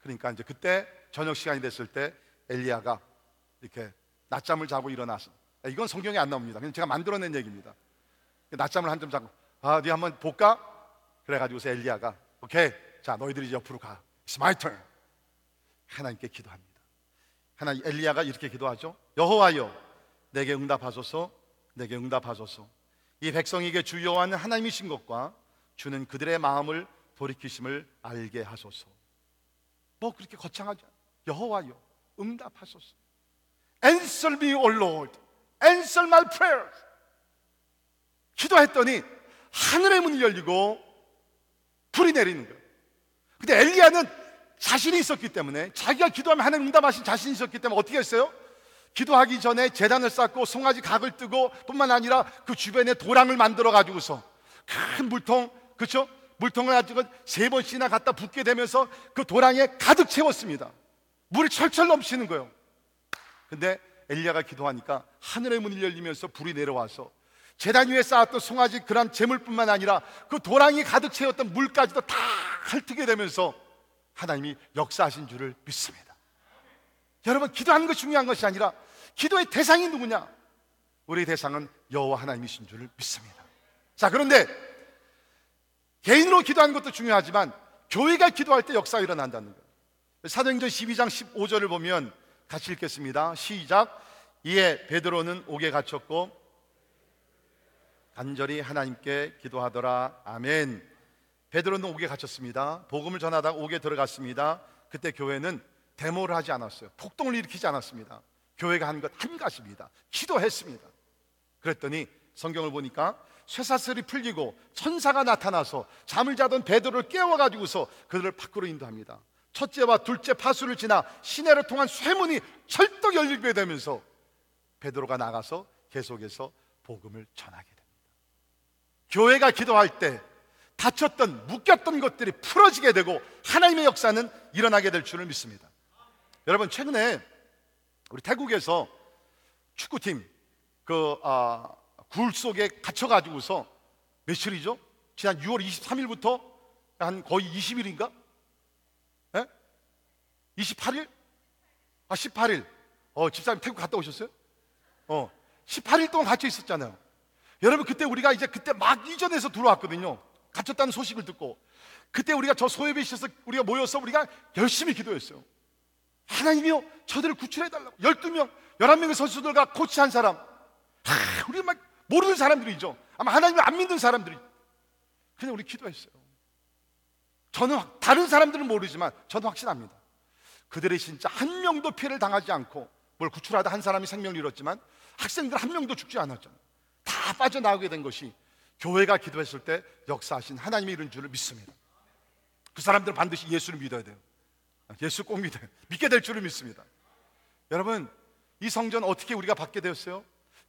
A: 그러니까 이제 그때 저녁 시간이 됐을 때 엘리야가 이렇게 낮잠을 자고 일어나서 이건 성경에 안 나옵니다. 그냥 제가 만들어낸 얘기입니다. 낮잠을 한 점 자고 아, 네 한번 볼까? 그래가지고서 엘리야가 오케이, 자 너희들이 옆으로 가. It's my turn. 하나님께 기도합니다. 하나 엘리야가 이렇게 기도하죠. 여호와여, 내게 응답하소서. 내게 응답하소서. 이 백성에게 주 여호와는 하나님이신 것과 주는 그들의 마음을 돌이키심을 알게 하소서. 뭐 그렇게 거창하지 않아. 여호와여 응답하소서. Answer me, O Lord. Answer my prayers. 기도했더니 하늘의 문이 열리고 불이 내리는 거예요. 근데 엘리야는 자신이 있었기 때문에 자기가 기도하면 하나님 응답하신 자신이 있었기 때문에 어떻게 했어요? 기도하기 전에 재단을 쌓고 송아지 각을 뜨고 뿐만 아니라 그 주변에 도랑을 만들어 가지고서 큰 물통 그렇죠? 물통을 가지고 세 번씩이나 갖다 붓게 되면서 그 도랑에 가득 채웠습니다. 물이 철철 넘치는 거예요. 근데 엘리야가 기도하니까 하늘의 문이 열리면서 불이 내려와서 재단 위에 쌓았던 송아지 그런 재물뿐만 아니라 그 도랑이 가득 채웠던 물까지도 다 핥게 되면서 하나님이 역사하신 줄을 믿습니다. 여러분 기도하는 것이 중요한 것이 아니라 기도의 대상이 누구냐? 우리 대상은 여호와 하나님이신 줄을 믿습니다. 자 그런데 개인으로 기도하는 것도 중요하지만 교회가 기도할 때 역사가 일어난다는 거예요. 사도행전 12장 15절을 보면 같이 읽겠습니다. 시작. 이에 베드로는 옥에 갇혔고 간절히 하나님께 기도하더라. 아멘. 베드로는 옥에 갇혔습니다. 복음을 전하다가 옥에 들어갔습니다. 그때 교회는 데모를 하지 않았어요. 폭동을 일으키지 않았습니다. 교회가 한 것 한 가지입니다. 기도했습니다. 그랬더니 성경을 보니까 쇠사슬이 풀리고 천사가 나타나서 잠을 자던 베드로를 깨워 가지고서 그들을 밖으로 인도합니다. 첫째와 둘째 파수를 지나 시내를 통한 쇠문이 철떡 열리게 되면서 베드로가 나가서 계속해서 복음을 전하게 됩니다. 교회가 기도할 때 다쳤던 묶였던 것들이 풀어지게 되고 하나님의 역사는 일어나게 될 줄을 믿습니다. 여러분 최근에 우리 태국에서 축구팀 그 아, 굴 속에 갇혀 가지고서 며칠이죠? 지난 6월 23일부터 한 거의 20일인가? 예? 28일? 아 18일. 어 집사님 태국 갔다 오셨어요? 어 18일 동안 갇혀 있었잖아요. 여러분 그때 우리가 이제 그때 막 이전에서 들어왔거든요. 갇혔다는 소식을 듣고 그때 우리가 저 있어서 우리가 모여서 우리가 열심히 기도했어요. 하나님이요 저들을 구출해 달라고 12명 11명의 선수들과 코치 한 사람 하, 우리가 막 모르는 사람들이죠. 아마 하나님을 안 믿는 사람들이 그냥 우리 기도했어요. 저는 확- 다른 사람들은 모르지만 저는 확신합니다. 그들이 진짜 한 명도 피해를 당하지 않고 뭘 구출하다 한 사람이 생명을 잃었지만 학생들 한 명도 죽지 않았잖아요. 다 빠져나오게 된 것이 교회가 기도했을 때 역사하신 하나님의 이런 줄을 믿습니다. 그 사람들은 반드시 예수를 믿어야 돼요. 예수 꼭 믿어요. 믿게 될 줄을 믿습니다. 여러분, 이 성전 어떻게 우리가 받게 되었어요?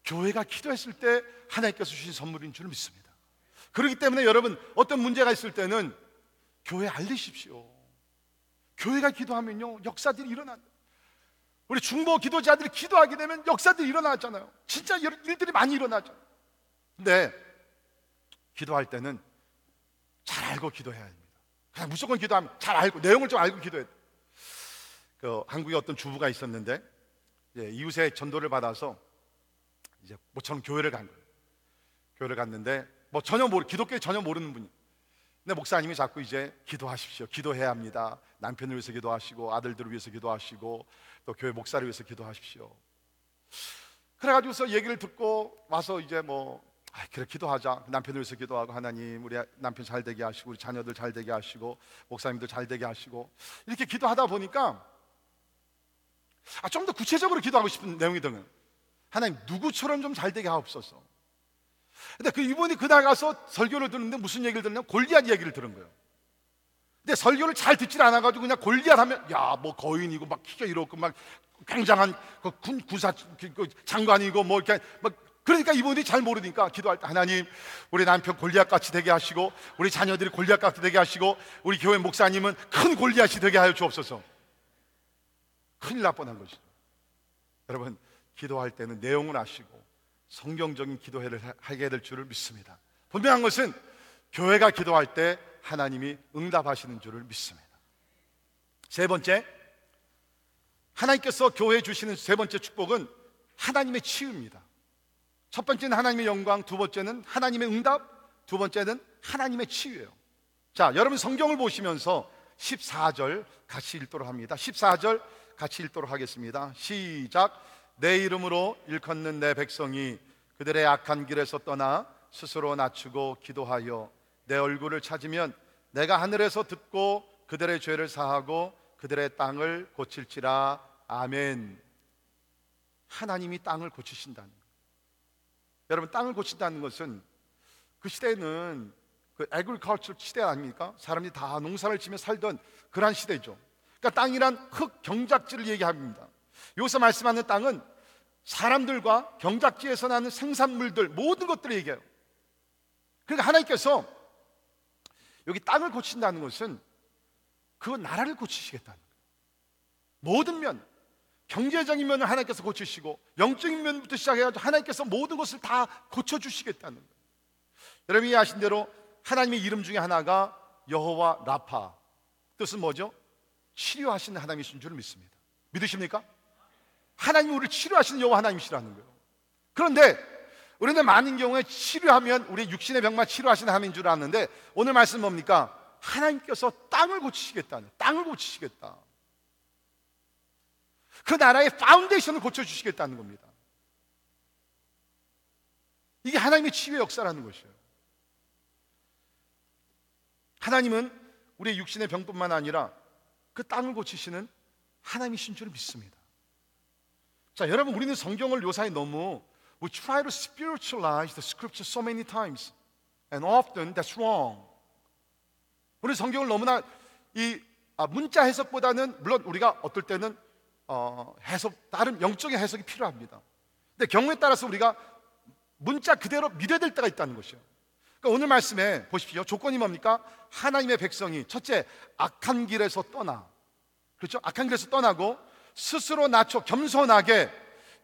A: 교회가 기도했을 때 하나님께서 주신 선물인 줄 믿습니다. 그렇기 때문에 여러분, 어떤 문제가 있을 때는 교회 알리십시오. 교회가 기도하면요, 역사들이 일어난다. 우리 중보 기도자들이 기도하게 되면 역사들이 일어나잖아요. 진짜 일- 일들이 많이 일어나죠. 근데 기도할 때는 잘 알고 기도해야 합니다. 그냥 무조건 기도하면 잘 알고 내용을 좀 알고 기도해야 돼요. 그 한국에 어떤 주부가 있었는데 이제 이웃의 전도를 받아서 이제 모처럼 교회를 간 거예요. 교회를 갔는데 뭐 전혀 모르 기독교에 전혀 모르는 분이. 근데 목사님이 자꾸 이제 기도하십시오. 기도해야 합니다. 남편을 위해서 기도하시고 아들들을 위해서 기도하시고 또 교회 목사를 위해서 기도하십시오. 그래가지고서 얘기를 듣고 와서 이제 뭐 아, 그래 기도하자. 남편을 위해서 기도하고 하나님 우리 남편 잘 되게 하시고 우리 자녀들 잘 되게 하시고 목사님들 잘 되게 하시고. 이렇게 기도하다 보니까 아, 좀 더 구체적으로 기도하고 싶은 내용이 드는 하나님 누구처럼 좀 잘 되게 하옵소서. 근데 그 이분이 그날 가서 설교를 듣는데 무슨 얘기를 듣냐면 골리앗 얘기를 들은 거예요. 근데 설교를 잘 듣질 않아가지고 그냥 골리앗 하면 야 뭐 거인이고 막 키가 이렇고 막 굉장한 그 군 군사 그- 그 장관이고 뭐 이렇게 막 그러니까 이분이 잘 모르니까 기도할 때 하나님 우리 남편 골리앗 같이 되게 하시고 우리 자녀들이 골리앗 같이 되게 하시고 우리 교회 목사님은 큰 골리앗이 되게 하여 주옵소서. 큰일 날 뻔한 것이죠. 여러분 기도할 때는 내용을 아시고 성경적인 기도회를 하- 하게 될 줄을 믿습니다. 분명한 것은 교회가 기도할 때 하나님이 응답하시는 줄을 믿습니다. 세 번째, 하나님께서 교회에 주시는 세 번째 축복은 하나님의 치유입니다. 첫 번째는 하나님의 영광, 두 번째는 하나님의 응답, 두 번째는 하나님의 치유예요. 자, 여러분 성경을 보시면서 14절 같이 읽도록 합니다. 14절 같이 읽도록 하겠습니다. 시작. 내 이름으로 일컫는 내 백성이 그 그들의 악한 길에서 떠나 스스로 낮추고 기도하여 내 얼굴을 찾으면 내가 하늘에서 듣고 그들의 죄를 사하고 그들의 땅을 고칠지라 아멘. 하나님이 땅을 고치신다는. 여러분 땅을 고친다는 것은 그 시대는 그 에그리컬처 시대 아닙니까? 사람들이 다 농사를 지며 살던 그러한 시대죠. 그러니까 땅이란 흙 경작지를 얘기합니다. 여기서 말씀하는 땅은 사람들과 경작지에서 나는 생산물들 모든 것들을 얘기해요. 그러니까 하나님께서 여기 땅을 고친다는 것은 그 나라를 고치시겠다는 거예요. 모든 면, 경제적인 면을 하나님께서 고치시고 영적인 면부터 시작해가지고 하나님께서 모든 것을 다 고쳐주시겠다는 거예요. 여러분이 아신 대로 하나님의 이름 중에 하나가 여호와 라파 뜻은 뭐죠? 치료하시는 하나님이신 줄 믿습니다. 믿으십니까? 하나님이 우리를 치료하시는 여호와 하나님이시라는 거예요. 그런데 우리는 많은 경우에 치료하면 우리 육신의 병만 치료하시는 하나님인 줄 아는데 오늘 말씀 뭡니까? 하나님께서 땅을 고치시겠다는 땅을 고치시겠다. 그 나라의 foundation을 고쳐주시겠다는 겁니다. 이게 하나님의 치유의 역사라는 것이에요. 하나님은 우리의 육신의 병뿐만 아니라 그 땅을 고치시는 하나님이신 줄 믿습니다. 자, 여러분 우리는 성경을 요사이 너무 we try to spiritualize the scripture so many times and often that's wrong. 우리 성경을 너무나 이 아, 문자 해석보다는 물론 우리가 어떨 때는 어, 해석 다른 영적인 해석이 필요합니다. 근데 경우에 따라서 우리가 문자 그대로 믿어야 될 때가 있다는 것이요. 그러니까 오늘 말씀에 보십시오. 조건이 뭡니까? 하나님의 백성이 첫째 악한 길에서 떠나 그렇죠? 악한 길에서 떠나고 스스로 낮춰 겸손하게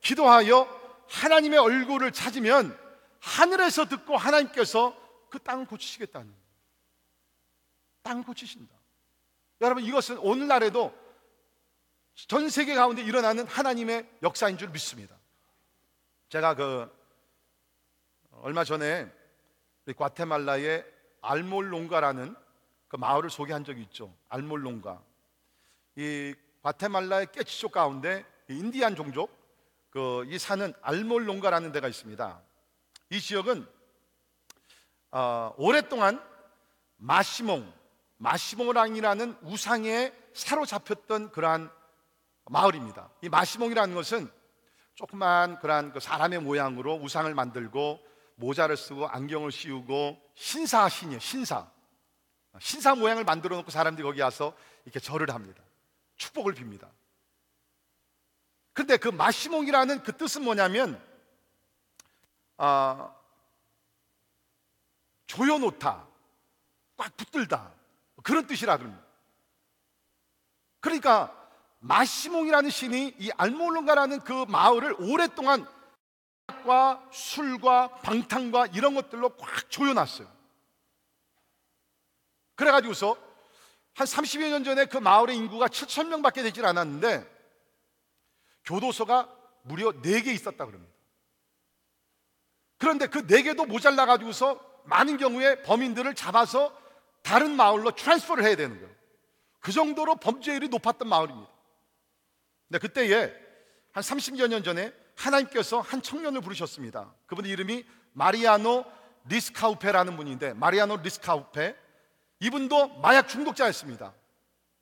A: 기도하여 하나님의 얼굴을 찾으면 하늘에서 듣고 하나님께서 그 땅을 고치시겠다는 땅을 고치신다. 여러분 이것은 오늘날에도 전 세계 가운데 일어나는 하나님의 역사인 줄 믿습니다. 제가 그 얼마 전에 과테말라의 알몰롱가라는 그 마을을 소개한 적이 있죠. 알몰롱가. 이 과테말라의 깨치족 가운데 인디안 종족 그이 산은 알몰롱가라는 데가 있습니다. 이 지역은 어, 오랫동안 마시몽 마시몽랑이라는 우상에 사로잡혔던 그러한 마을입니다. 이 마시몽이라는 것은 조그만 그러한 그 사람의 모양으로 우상을 만들고 모자를 쓰고 안경을 씌우고 신사신이에요. 신사. 신사 모양을 만들어 놓고 사람들이 거기 와서 이렇게 절을 합니다. 축복을 빕니다. 그런데 그 마시몽이라는 그 뜻은 뭐냐면 아, 조여놓다, 꽉 붙들다 그런 뜻이라 그럽니다. 그러니까 마시몽이라는 신이 이 알몰론가라는 그 마을을 오랫동안 과 술과 방탕과 이런 것들로 꽉 조여놨어요. 그래가지고서 한 30여 년 전에 그 마을의 인구가 7천 명밖에 되질 않았는데 교도소가 무려 4개 있었다 그럽니다. 그런데 그 4개도 모자라 가지고서 많은 경우에 범인들을 잡아서 다른 마을로 transfer를 해야 되는 거예요. 그 정도로 범죄율이 높았던 마을입니다. 근데 그때에 한 30여 년 전에 하나님께서 한 청년을 부르셨습니다. 그분의 이름이 마리아노 리스카우페라는 분인데 마리아노 리스카우페 이분도 마약 중독자였습니다.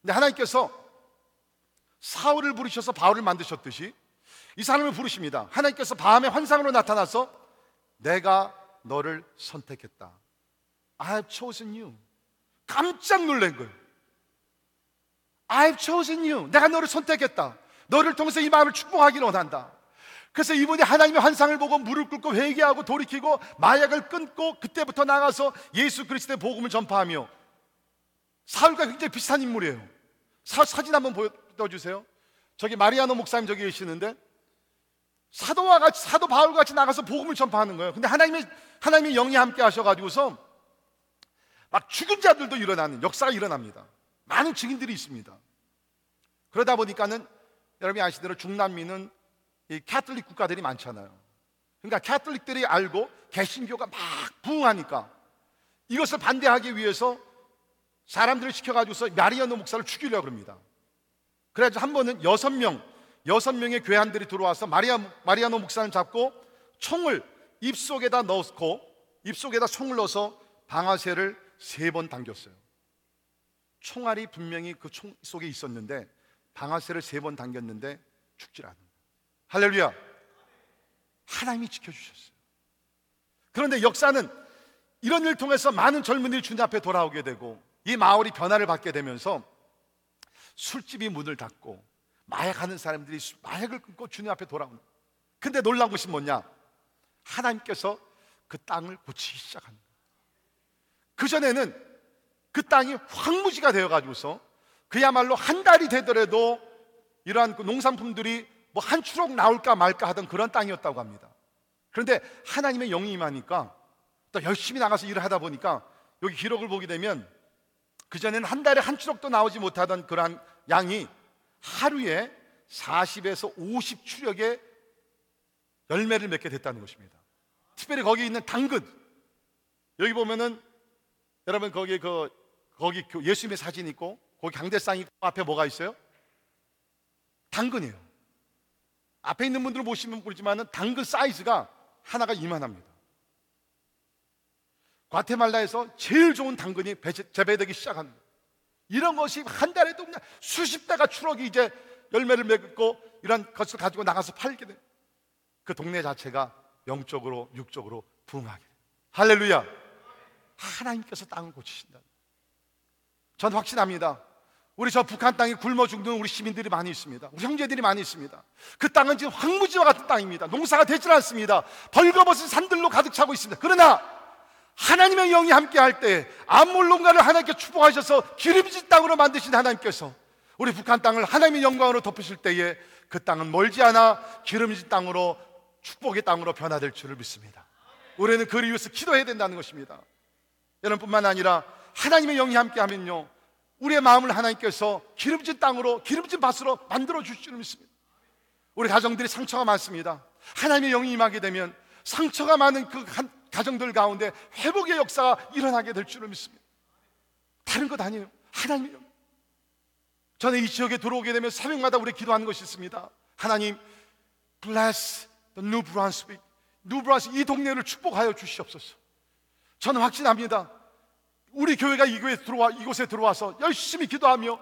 A: 근데 하나님께서 사울을 부르셔서 바울을 만드셨듯이 이 사람을 부르십니다. 하나님께서 밤에 환상으로 나타나서 내가 너를 선택했다. I have chosen you. 깜짝 놀란 거예요. I have chosen you. 내가 너를 선택했다. 너를 통해서 이 마음을 축복하기를 원한다. 그래서 이분이 하나님의 환상을 보고 무릎 꿇고 회개하고 돌이키고 마약을 끊고 그때부터 나가서 예수 그리스도의 복음을 전파하며 사울과 굉장히 비슷한 인물이에요. 사, 사진 한번 보여주세요. 저기 마리아노 목사님 저기 계시는데 사도와 같이 사도 바울과 같이 나가서 복음을 전파하는 거예요. 근데 하나님의 하나님의 영이 함께 하셔가지고서 막 죽은 자들도 일어나는 역사가 일어납니다. 많은 증인들이 있습니다. 그러다 보니까는 여러분이 아시대로 중남미는 이 캐톨릭 국가들이 많잖아요. 그러니까 Catholic들이 알고 개신교가 막 부흥하니까 이것을 반대하기 위해서 사람들을 시켜가지고서 마리아노 목사를 죽이려고 합니다. 그래서 한 번은 여섯 명, 여섯 명의 괴한들이 들어와서 마리아, 마리아노 목사를 잡고 총을 입속에다 넣고 입속에다 총을 넣어서 방아쇠를 세 번 당겼어요. 총알이 분명히 그 총 속에 있었는데 방아쇠를 세 번 당겼는데 죽질 거예요. 할렐루야. 하나님이 지켜주셨어요. 그런데 역사는 이런 일을 통해서 많은 젊은이들이 주님 앞에 돌아오게 되고 이 마을이 변화를 받게 되면서 술집이 문을 닫고 마약하는 사람들이 수- 마약을 끊고 주님 앞에 돌아오는. 근데 놀라운 것이 뭐냐? 하나님께서 그 땅을 고치기 시작합니다. 그전에는 그 땅이 황무지가 되어가지고서 그야말로 한 달이 되더라도 이러한 그 농산품들이 뭐 한 추럭 나올까 말까 하던 그런 땅이었다고 합니다. 그런데 하나님의 영이 임하니까 또 열심히 나가서 일을 하다 보니까 여기 기록을 보게 되면 그전에는 한 달에 한 추럭도 나오지 못하던 그러한 양이 하루에 40에서 50 추력의 열매를 맺게 됐다는 것입니다. 특별히 거기 있는 당근. 여기 보면은 여러분 거기 그 거기 교- 예수님의 사진 있고 거기 강대상 있고 앞에 뭐가 있어요? 당근이에요. 앞에 있는 분들은 보시면 모르지만은 당근 사이즈가 하나가 이만합니다. 과테말라에서 제일 좋은 당근이 재배되기 시작합니다. 이런 것이 한 달에도 그냥 수십 대가 추럭이 이제 열매를 맺고 이런 것을 가지고 나가서 팔게 돼. 그 동네 자체가 영적으로 육적으로 부흥하게 돼. 할렐루야. 하나님께서 땅을 고치신다. 전 확신합니다. 우리 저 북한 땅에 굶어 죽는 우리 시민들이 많이 있습니다. 우리 형제들이 많이 있습니다. 그 땅은 지금 황무지와 같은 땅입니다. 농사가 되질 않습니다. 벌거벗은 산들로 가득 차고 있습니다. 그러나 하나님의 영이 함께 할 때 암몰론가를 하나님께 축복하셔서 기름진 땅으로 만드신 하나님께서 우리 북한 땅을 하나님의 영광으로 덮으실 때에 그 땅은 멀지 않아 기름진 땅으로 축복의 땅으로 변화될 줄을 믿습니다. 우리는 그를 위해서 기도해야 된다는 것입니다. 여러분뿐만 아니라 하나님의 영이 함께 하면요. 우리의 마음을 하나님께서 기름진 땅으로 기름진 밭으로 만들어 주실 줄 믿습니다. 우리 가정들이 상처가 많습니다. 하나님의 영이 임하게 되면 상처가 많은 그 한- 가정들 가운데 회복의 역사가 일어나게 될 줄을 믿습니다. 다른 것 아니에요. 하나님의 영. 저는 이 지역에 들어오게 되면 새벽마다 우리 기도하는 것이 있습니다. 하나님, bless the New Brunswick. Brunswick 이 동네를 축복하여 주시옵소서. 저는 확신합니다. 우리 교회가 이 교회에 들어와 이곳에 들어와서 열심히 기도하며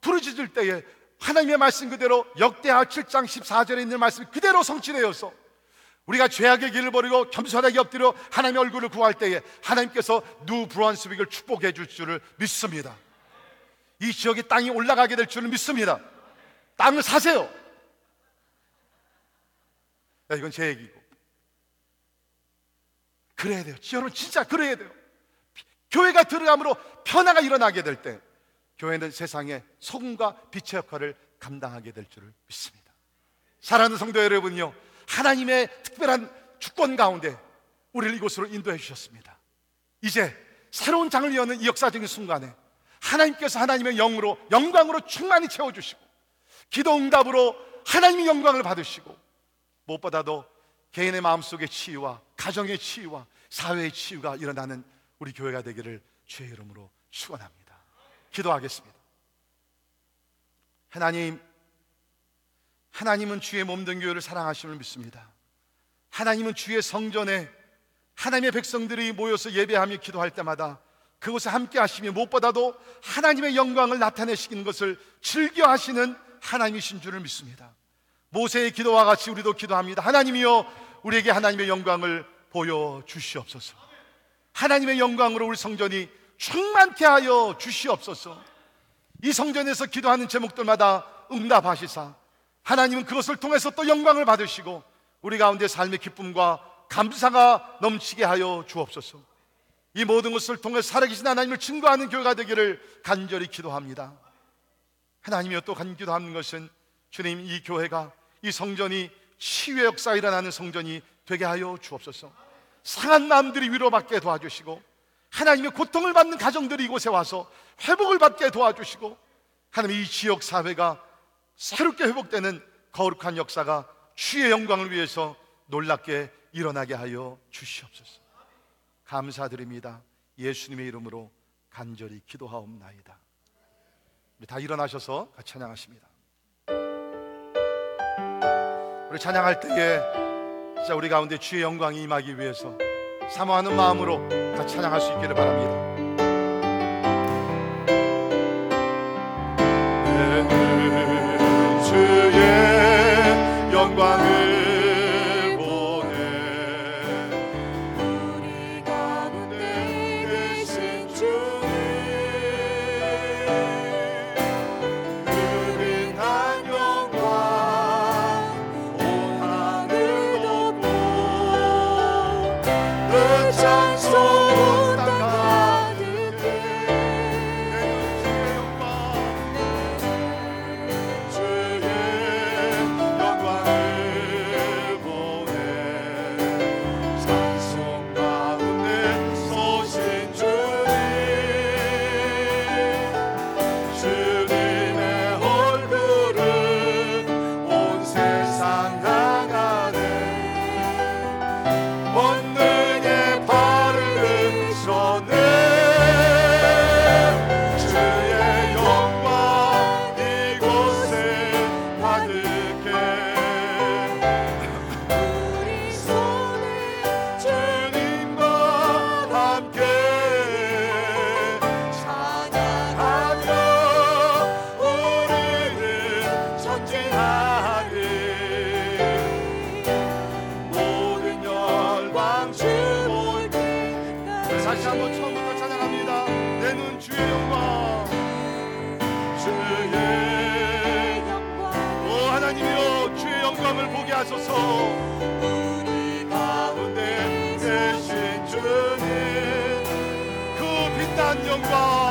A: 부르짖을 때에 하나님의 말씀 그대로 역대하 7장 14절에 있는 말씀 그대로 성취되어서 우리가 죄악의 길을 버리고 겸손하게 엎드려 하나님의 얼굴을 구할 때에 하나님께서 누 브루안스윅을 축복해 줄 줄을 믿습니다. 이 지역의 땅이 올라가게 될 줄을 믿습니다. 땅을 사세요. 야, 이건 제 얘기고. 그래야 돼요. 여러분 진짜 그래야 돼요. 교회가 들어감으로 변화가 일어나게 될 때 교회는 세상에 소금과 빛의 역할을 감당하게 될 줄을 믿습니다. 사랑하는 성도 여러분요. 하나님의 특별한 주권 가운데 우리를 이곳으로 인도해 주셨습니다. 이제 새로운 장을 여는 이 역사적인 순간에 하나님께서 하나님의 영으로 영광으로 충만히 채워 주시고 기도 응답으로 하나님의 영광을 받으시고 무엇보다도 개인의 마음속의 치유와 가정의 치유와 사회의 치유가 일어나는 우리 교회가 되기를 주의 이름으로 축원합니다. 기도하겠습니다. 하나님 하나님은 주의 몸된 교회를 사랑하심을 믿습니다. 하나님은 주의 성전에 하나님의 백성들이 모여서 예배하며 기도할 때마다 그곳에 함께 하시며 무엇보다도 하나님의 영광을 나타내시는 것을 즐겨 하시는 하나님이신 줄을 믿습니다. 모세의 기도와 같이 우리도 기도합니다. 하나님이여 우리에게 하나님의 영광을 보여 주시옵소서. 하나님의 영광으로 우리 성전이 충만케 하여 주시옵소서. 이 성전에서 기도하는 제목들마다 응답하시사 하나님은 그것을 통해서 또 영광을 받으시고 우리 가운데 삶의 기쁨과 감사가 넘치게 하여 주옵소서. 이 모든 것을 통해 살아계신 하나님을 증거하는 교회가 되기를 간절히 기도합니다. 하나님이여 또 간기도하는 것은 주님 이 교회가 이 성전이 치유의 역사 일어나는 성전이 되게 하여 주옵소서. 상한 마음들이 위로받게 도와주시고 하나님의 고통을 받는 가정들이 이곳에 와서 회복을 받게 도와주시고 하나님 이 지역 사회가 새롭게 회복되는 거룩한 역사가 주의 영광을 위해서 놀랍게 일어나게 하여 주시옵소서. 감사드립니다. 예수님의 이름으로 간절히 기도하옵나이다. 우리 다 일어나셔서 같이 찬양하십니다. 우리 찬양할 때에 진짜 우리 가운데 주의 영광이 임하기 위해서 사모하는 마음으로 다 찬양할 수 있기를 바랍니다. 영광을 보게 하소서. 우리 가운데 계신 주님 그 빛난 영광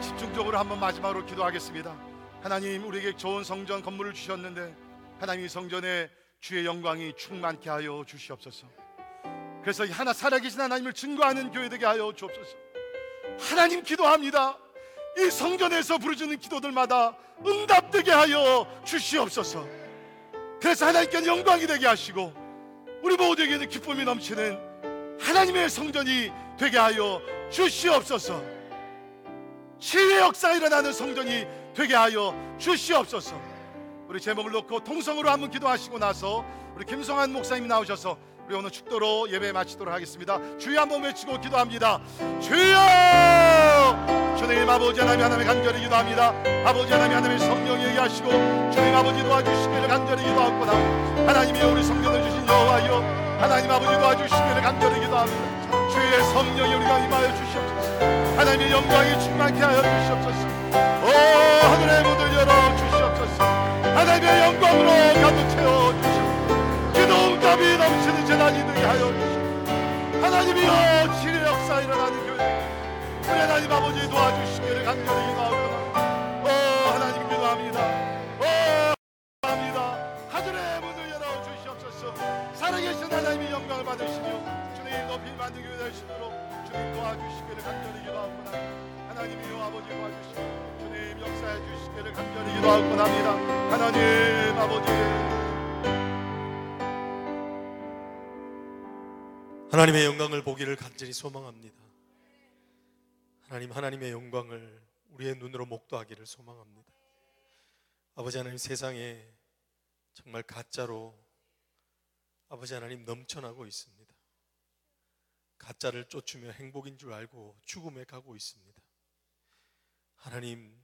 A: 집중적으로 한번 마지막으로 기도하겠습니다. 하나님 우리에게 좋은 성전 건물을 주셨는데 하나님 이 성전에 주의 영광이 충만케 하여 주시옵소서. 그래서 하나 살아계신 하나님을 증거하는 교회 되게 하여 주옵소서. 하나님 기도합니다. 이 성전에서 부르짖는 기도들마다 응답되게 하여 주시옵소서. 그래서 하나님께는 영광이 되게 하시고 우리 모두에게는 기쁨이 넘치는 하나님의 성전이 되게 하여 주시옵소서. 치유의 역사가 일어나는 성전이 되게 하여 주시옵소서. 우리 제목을 놓고 통성으로 한번 기도하시고 나서 우리 김성환 목사님 나오셔서 우리 오늘 축도로 예배 마치도록 하겠습니다. 주여 한번 외치고 기도합니다. 주여! 주님 아버지 하나님 하나님 간절히 기도합니다. 아버지 하나님 하나님 성령에게 하시고 주님 아버지 도와주시기를 간절히 기도하고 나 하나님이 우리 성령을 주신 여호와여 하나님 아버지 도와주시기를 간절히 기도합니다. 주의 성령이 우리가 임하여 주시옵소서. 하나님의 영광이 충만케 하여 주시옵소서. 오 하늘의 문을 열어 주시옵소서. 하나님의 영광으로 가득 채워 주시옵소서. 기도 응답이 넘치는 재단이 되게 하여 주시옵소서. 하나님이여 치료 역사 일어나는 교회 우리 하나님 아버지 도와주시기를 간절히 기도하오나 오 하나님 기도합니다 오 기도합니다 하늘의 문을 열어 주시옵소서 살아계신 하나님의 영광을 받으시며 주님 높이 만든 교회 되시도록 주님 도와주시기를 간절히 기도하오나 하나님이여 아버지 도와주시고 주님 역사해 주시기를 간절히 기도하옵고 합니다 하나님 아버지
B: 하나님의 영광을 보기를 간절히 소망합니다. 하나님 하나님의 영광을 우리의 눈으로 목도하기를 소망합니다. 아버지 하나님 세상에 정말 가짜로 아버지 하나님 넘쳐나고 있습니다. 가짜를 쫓으며 행복인 줄 알고 죽음에 가고 있습니다. 하나님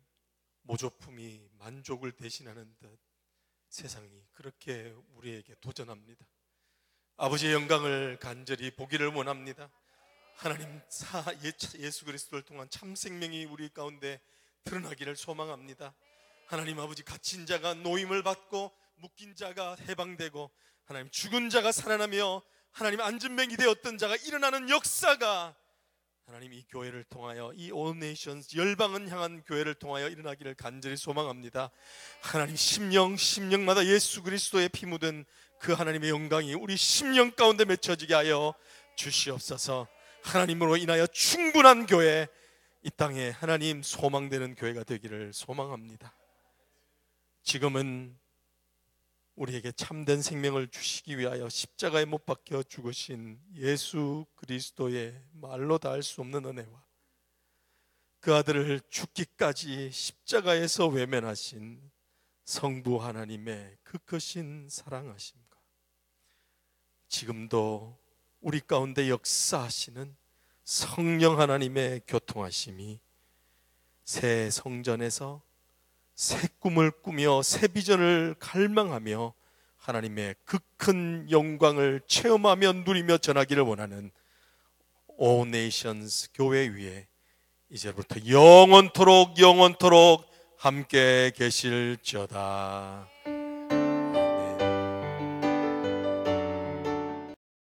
B: 모조품이 만족을 대신하는 듯 세상이 그렇게 우리에게 도전합니다. 아버지의 영광을 간절히 보기를 원합니다. 하나님 사 예- 예수 그리스도를 통한 참 생명이 우리 가운데 드러나기를 소망합니다. 하나님 아버지 갇힌 자가 노임을 받고 묶인 자가 해방되고 하나님 죽은 자가 살아나며 하나님 안전뱅이 되었던 자가 일어나는 역사가 하나님 이 교회를 통하여 이 오네이션스 열방은 향한 교회를 통하여 일어나기를 간절히 소망합니다. 하나님 심령 심령마다 예수 그리스도의 피 묻은 그 하나님의 영광이 우리 심령 가운데 맺혀지게 하여 주시옵소서. 하나님으로 인하여 충분한 교회 이 땅에 하나님 소망되는 교회가 되기를 소망합니다. 지금은 우리에게 참된 생명을 주시기 위하여 십자가에 못 박혀 죽으신 예수 그리스도의 말로 다 할 수 없는 은혜와 그 아들을 죽기까지 십자가에서 외면하신 성부 하나님의 그 크신 사랑하심과 지금도 우리 가운데 역사하시는 성령 하나님의 교통하심이 새 성전에서 새 꿈을 꾸며 새 비전을 갈망하며 하나님의 그 큰 영광을 체험하며 누리며 전하기를 원하는 오 네이션스 교회 위에 이제부터 영원토록 영원토록 함께 계실지어다.